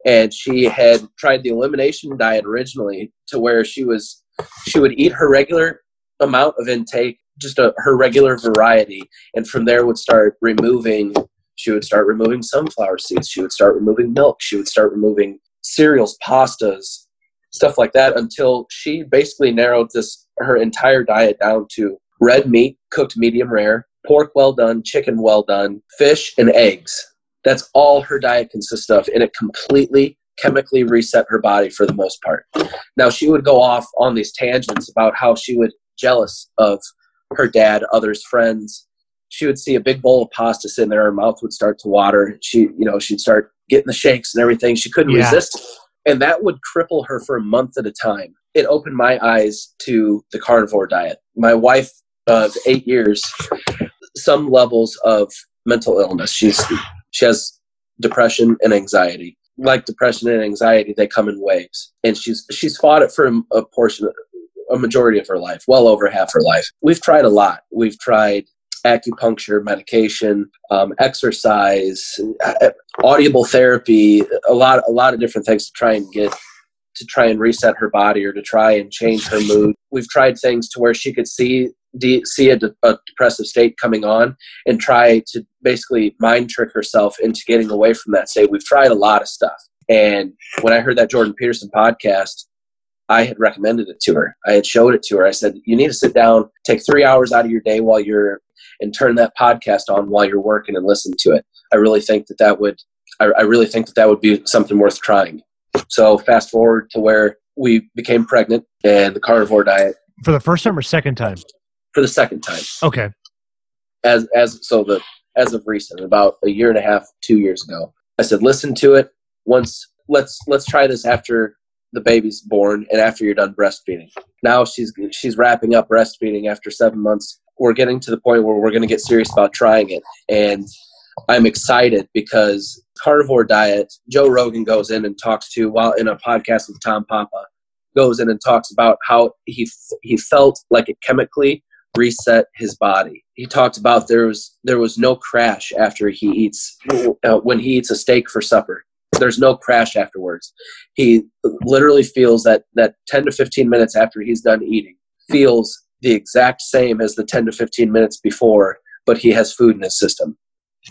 and she had tried the elimination diet originally, to where she was she would eat her regular amount of intake just a, her regular variety, and from there would start removing. She would start removing sunflower seeds. She would start removing milk. She would start removing cereals, pastas, stuff like that, until she basically narrowed this her entire diet down to red meat, cooked medium rare, pork well done, chicken well done, fish, and eggs. That's all her diet consists of, and it completely chemically reset her body for the most part. Now she would go off on these tangents about how she would jealous of her dad, others, friends. She would see a big bowl of pasta sitting there, her mouth would start to water. She, you know, she'd start getting the shakes and everything. She couldn't yeah. resist. And that would cripple her for a month at a time. It opened my eyes to the carnivore diet. My wife of eight years, some levels of mental illness. She's she has depression and anxiety. Like depression and anxiety, they come in waves, and she's she's fought it for a portion, a majority of her life, well over half her life. We've tried a lot. We've tried acupuncture, medication, um, exercise, uh, audible therapy, a lot, a lot of different things to try and get to try and reset her body or to try and change her mood. We've tried things to where she could see de- see a, de- a, depressive state coming on and try to basically mind trick herself into getting away from that state. We've tried a lot of stuff. And when I heard that Jordan Peterson podcast, I had recommended it to her. I had showed it to her. I said, you need to sit down, take three hours out of your day while you're, and turn that podcast on while you're working and listen to it. I really think that that would, I, I really think that that would be something worth trying. So fast forward to where we became pregnant and the carnivore diet for the first time or second time? For the second time. Okay. As as so the as of recent, about a year and a half, two years ago, I said, listen to it. Once let's let's try this after the baby's born and after you're done breastfeeding. Now she's she's wrapping up breastfeeding after seven months. We're getting to the point where we're going to get serious about trying it, and I'm excited because carnivore diet. Joe Rogan goes in and talks to while in a podcast with Tom Papa goes in and talks about how he he felt like it chemically reset his body. He talked about there was there was no crash after he eats uh, when he eats a steak for supper. There's no crash afterwards. He literally feels that that 10 to 15 minutes after he's done eating feels the exact same as the 10 to 15 minutes before, but he has food in his system.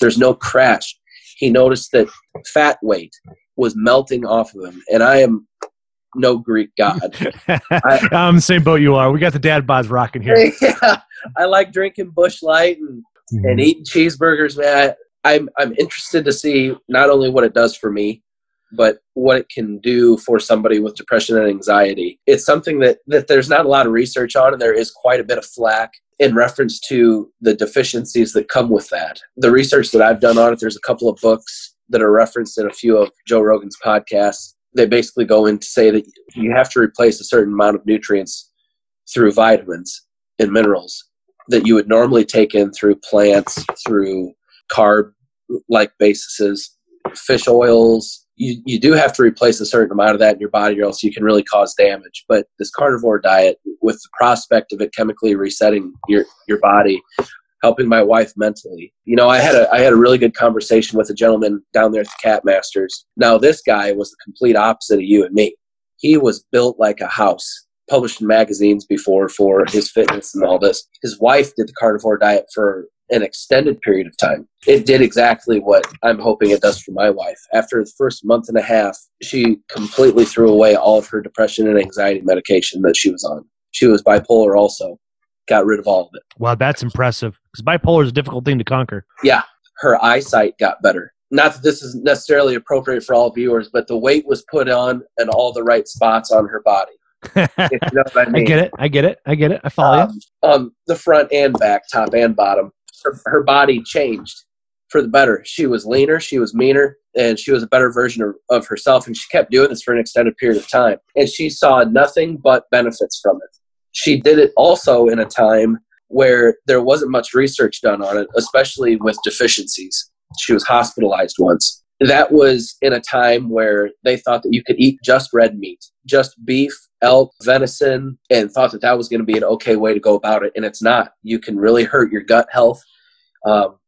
There's no crash. He noticed that fat weight was melting off of him, and I am no Greek god. I, am the same boat you are. We got the dad bods rocking here. Yeah, I like drinking Busch Light and mm-hmm. and eating cheeseburgers, man. I'm I'm interested to see not only what it does for me, but what it can do for somebody with depression and anxiety. It's something that that there's not a lot of research on, and there is quite a bit of flack in reference to the deficiencies that come with that. The research that I've done on it, there's a couple of books that are referenced in a few of Joe Rogan's podcasts they basically go in to say that you have to replace a certain amount of nutrients through vitamins and minerals that you would normally take in through plants, through carb like bases, fish oils. You, you do have to replace a certain amount of that in your body or else you can really cause damage. But this carnivore diet, with the prospect of it chemically resetting your, your body, helping my wife mentally. You know, I had a I had a really good conversation with a gentleman down there at the Cat Masters. Now this guy was the complete opposite of you and me. He was built like a house, published in magazines before for his fitness and all this. His wife did the carnivore diet for an extended period of time. It did exactly what I'm hoping it does for my wife. After the first month and a half, she completely threw away all of her depression and anxiety medication that she was on. She was bipolar also got rid of all of it. Wow, that's impressive. Because bipolar is a difficult thing to conquer. Yeah, her eyesight got better. Not that this is necessarily appropriate for all viewers, but the weight was put on in all the right spots on her body. you know I, mean. I, get it. I get it. I get it. I follow um, you. Um, the front and back, top and bottom, her, her body changed for the better. She was leaner, she was meaner, and she was a better version of, of herself. And she kept doing this for an extended period of time. And she saw nothing but benefits from it she did it also in a time where there wasn't much research done on it, especially with deficiencies. She was hospitalized once. That was in a time where they thought that you could eat just red meat, just beef, elk, venison, and thought that that was going to be an okay way to go about it. And it's not. You can really hurt your gut health um,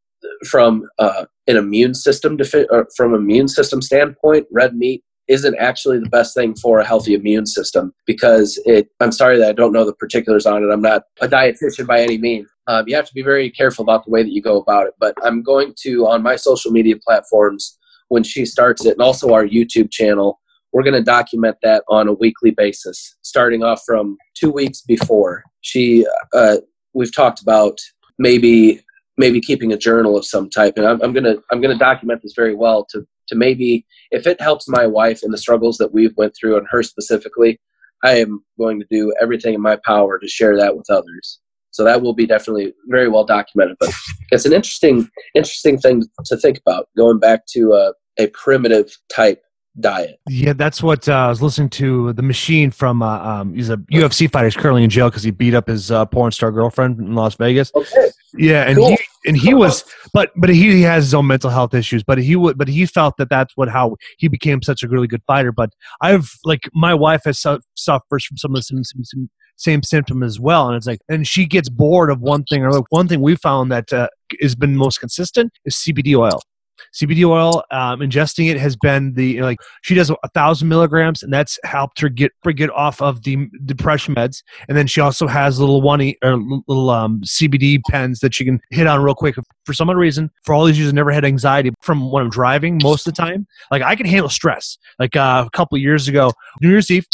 from uh, an immune system defi- from immune system standpoint. Red meat isn't actually the best thing for a healthy immune system because it i'm sorry that i don't know the particulars on it i'm not a dietitian by any means um, you have to be very careful about the way that you go about it but i'm going to on my social media platforms when she starts it and also our youtube channel we're going to document that on a weekly basis starting off from two weeks before. She uh, we've talked about maybe maybe keeping a journal of some type and i'm, I'm going to i'm to document this very well to to maybe if it helps my wife in the struggles that we've went through and her specifically i am going to do everything in my power to share that with others. So that will be definitely very well documented but it's an interesting interesting thing to think about going back to a, a primitive type diet. Yeah, that's what uh, I was listening to. The machine from uh, um, he's a UFC fighter. He's currently in jail because he beat up his uh, porn star girlfriend in Las Vegas. Okay. Yeah, and cool. he and he was, but but he he has his own mental health issues. But he would, but he felt that that's what how he became such a really good fighter. But I've like my wife has su- suffers from some of the same, same, same symptom as well, and it's like, and she gets bored of one thing or like one thing we found that uh, has been most consistent is CBD oil. CBD oil, um, ingesting it has been the like she does a thousand milligrams, and that's helped her get get off of the depression meds. And then she also has little one or little um, CBD pens that she can hit on real quick. For some reason, for all these years, I never had anxiety from when I'm driving most of the time. Like I can handle stress. Like uh, a couple years ago, New Year's Eve,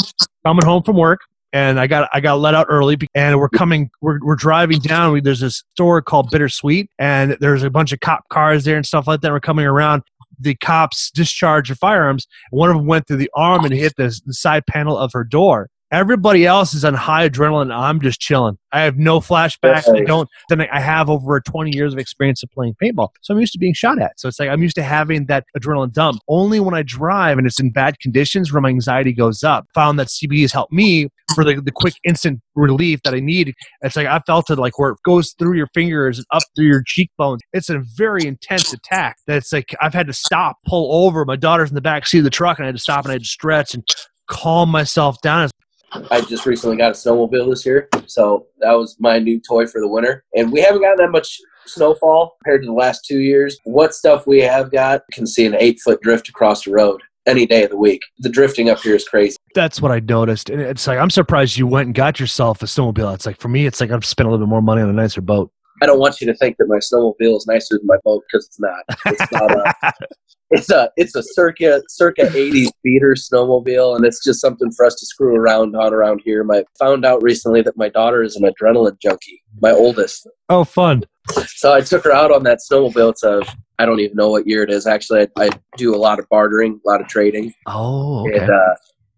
coming home from work, and I got I got let out early and we're coming we're, we're driving down we, there's this store called Bittersweet and there's a bunch of cop cars there and stuff like that we're coming around the cops discharged their firearms. One of them went through the arm and hit the, the side panel of her door. Everybody else is on high adrenaline. I'm just chilling. I have no flashbacks. I don't. Then I have over 20 years of experience of playing paintball, so I'm used to being shot at. So it's like I'm used to having that adrenaline dump. Only when I drive and it's in bad conditions where my anxiety goes up. Found that CBD has helped me for the, the quick instant relief that I need. It's like I felt it like where it goes through your fingers and up through your cheekbones. It's a very intense attack. That's like I've had to stop, pull over. My daughter's in the back seat of the truck, and I had to stop and I had to stretch and calm myself down. I just recently got a snowmobile this year, so that was my new toy for the winter. And we haven't gotten that much snowfall compared to the last two years. What stuff we have got can see an eight foot drift across the road any day of the week. The drifting up here is crazy. That's what I noticed. And it's like, I'm surprised you went and got yourself a snowmobile. It's like, for me, it's like I've spent a little bit more money on a nicer boat. I don't want you to think that my snowmobile is nicer than my boat because it's not. It's not uh, a, it's a it's a circa circa 80s beater snowmobile and it's just something for us to screw around on around here. My found out recently that my daughter is an adrenaline junkie my oldest. Oh fun. So i took her out on that snowmobile. It's a i don't even know what year it is. Actually i, I do a lot of bartering a lot of trading. Oh okay. and uh,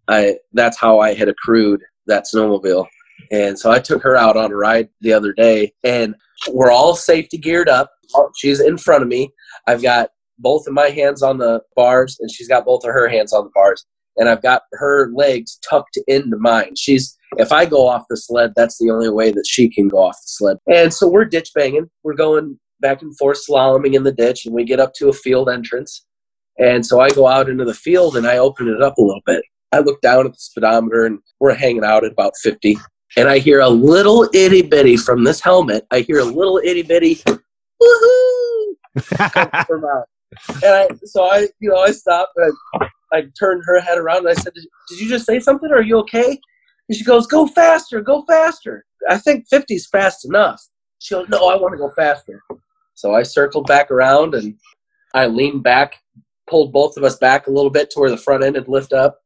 i that's how i had accrued that snowmobile. And so i took her out on a ride the other day and we're all safety geared up. She's in front of me. I've got both of my hands on the bars and she's got both of her hands on the bars and I've got her legs tucked into mine. She's if I go off the sled, that's the only way that she can go off the sled. And so we're ditch banging. We're going back and forth slaloming in the ditch and we get up to a field entrance. And so I go out into the field and I open it up a little bit. I look down at the speedometer and we're hanging out at about 50. And I hear a little itty bitty from this helmet. I hear a little itty bitty woohoo from out and I, so I, you know, I stopped and I, I turned her head around and I said, "Did you just say something? Are you okay?" And she goes, "Go faster, go faster." I think 50 is fast enough. She goes, "No, I want to go faster." So I circled back around and I leaned back, pulled both of us back a little bit to where the front end would lift up,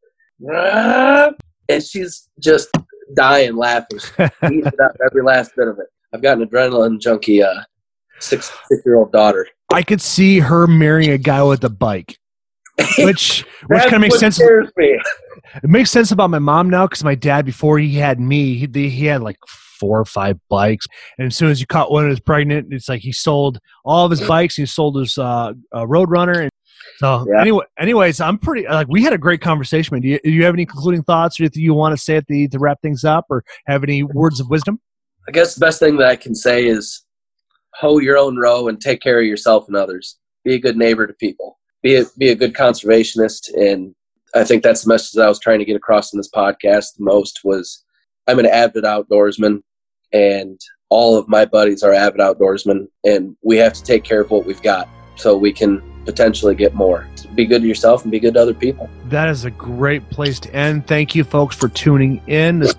and she's just dying laughing, up every last bit of it. I've got an adrenaline junkie, uh, six six year old daughter. I could see her marrying a guy with a bike, which which kind of makes sense. Me. It makes sense about my mom now because my dad, before he had me, he, he had like four or five bikes, and as soon as you caught one and was pregnant, it's like he sold all of his bikes. He sold his uh, uh, Roadrunner, and so yeah. anyway, anyways, I'm pretty like we had a great conversation. Do you, do you have any concluding thoughts or anything you want to say at the to wrap things up, or have any words of wisdom? I guess the best thing that I can say is hoe your own row and take care of yourself and others. Be a good neighbor to people. Be a, be a good conservationist. And I think that's the message that I was trying to get across in this podcast the most was I'm an avid outdoorsman and all of my buddies are avid outdoorsmen and we have to take care of what we've got so we can potentially get more. Be good to yourself and be good to other people. That is a great place to end. Thank you folks for tuning in. This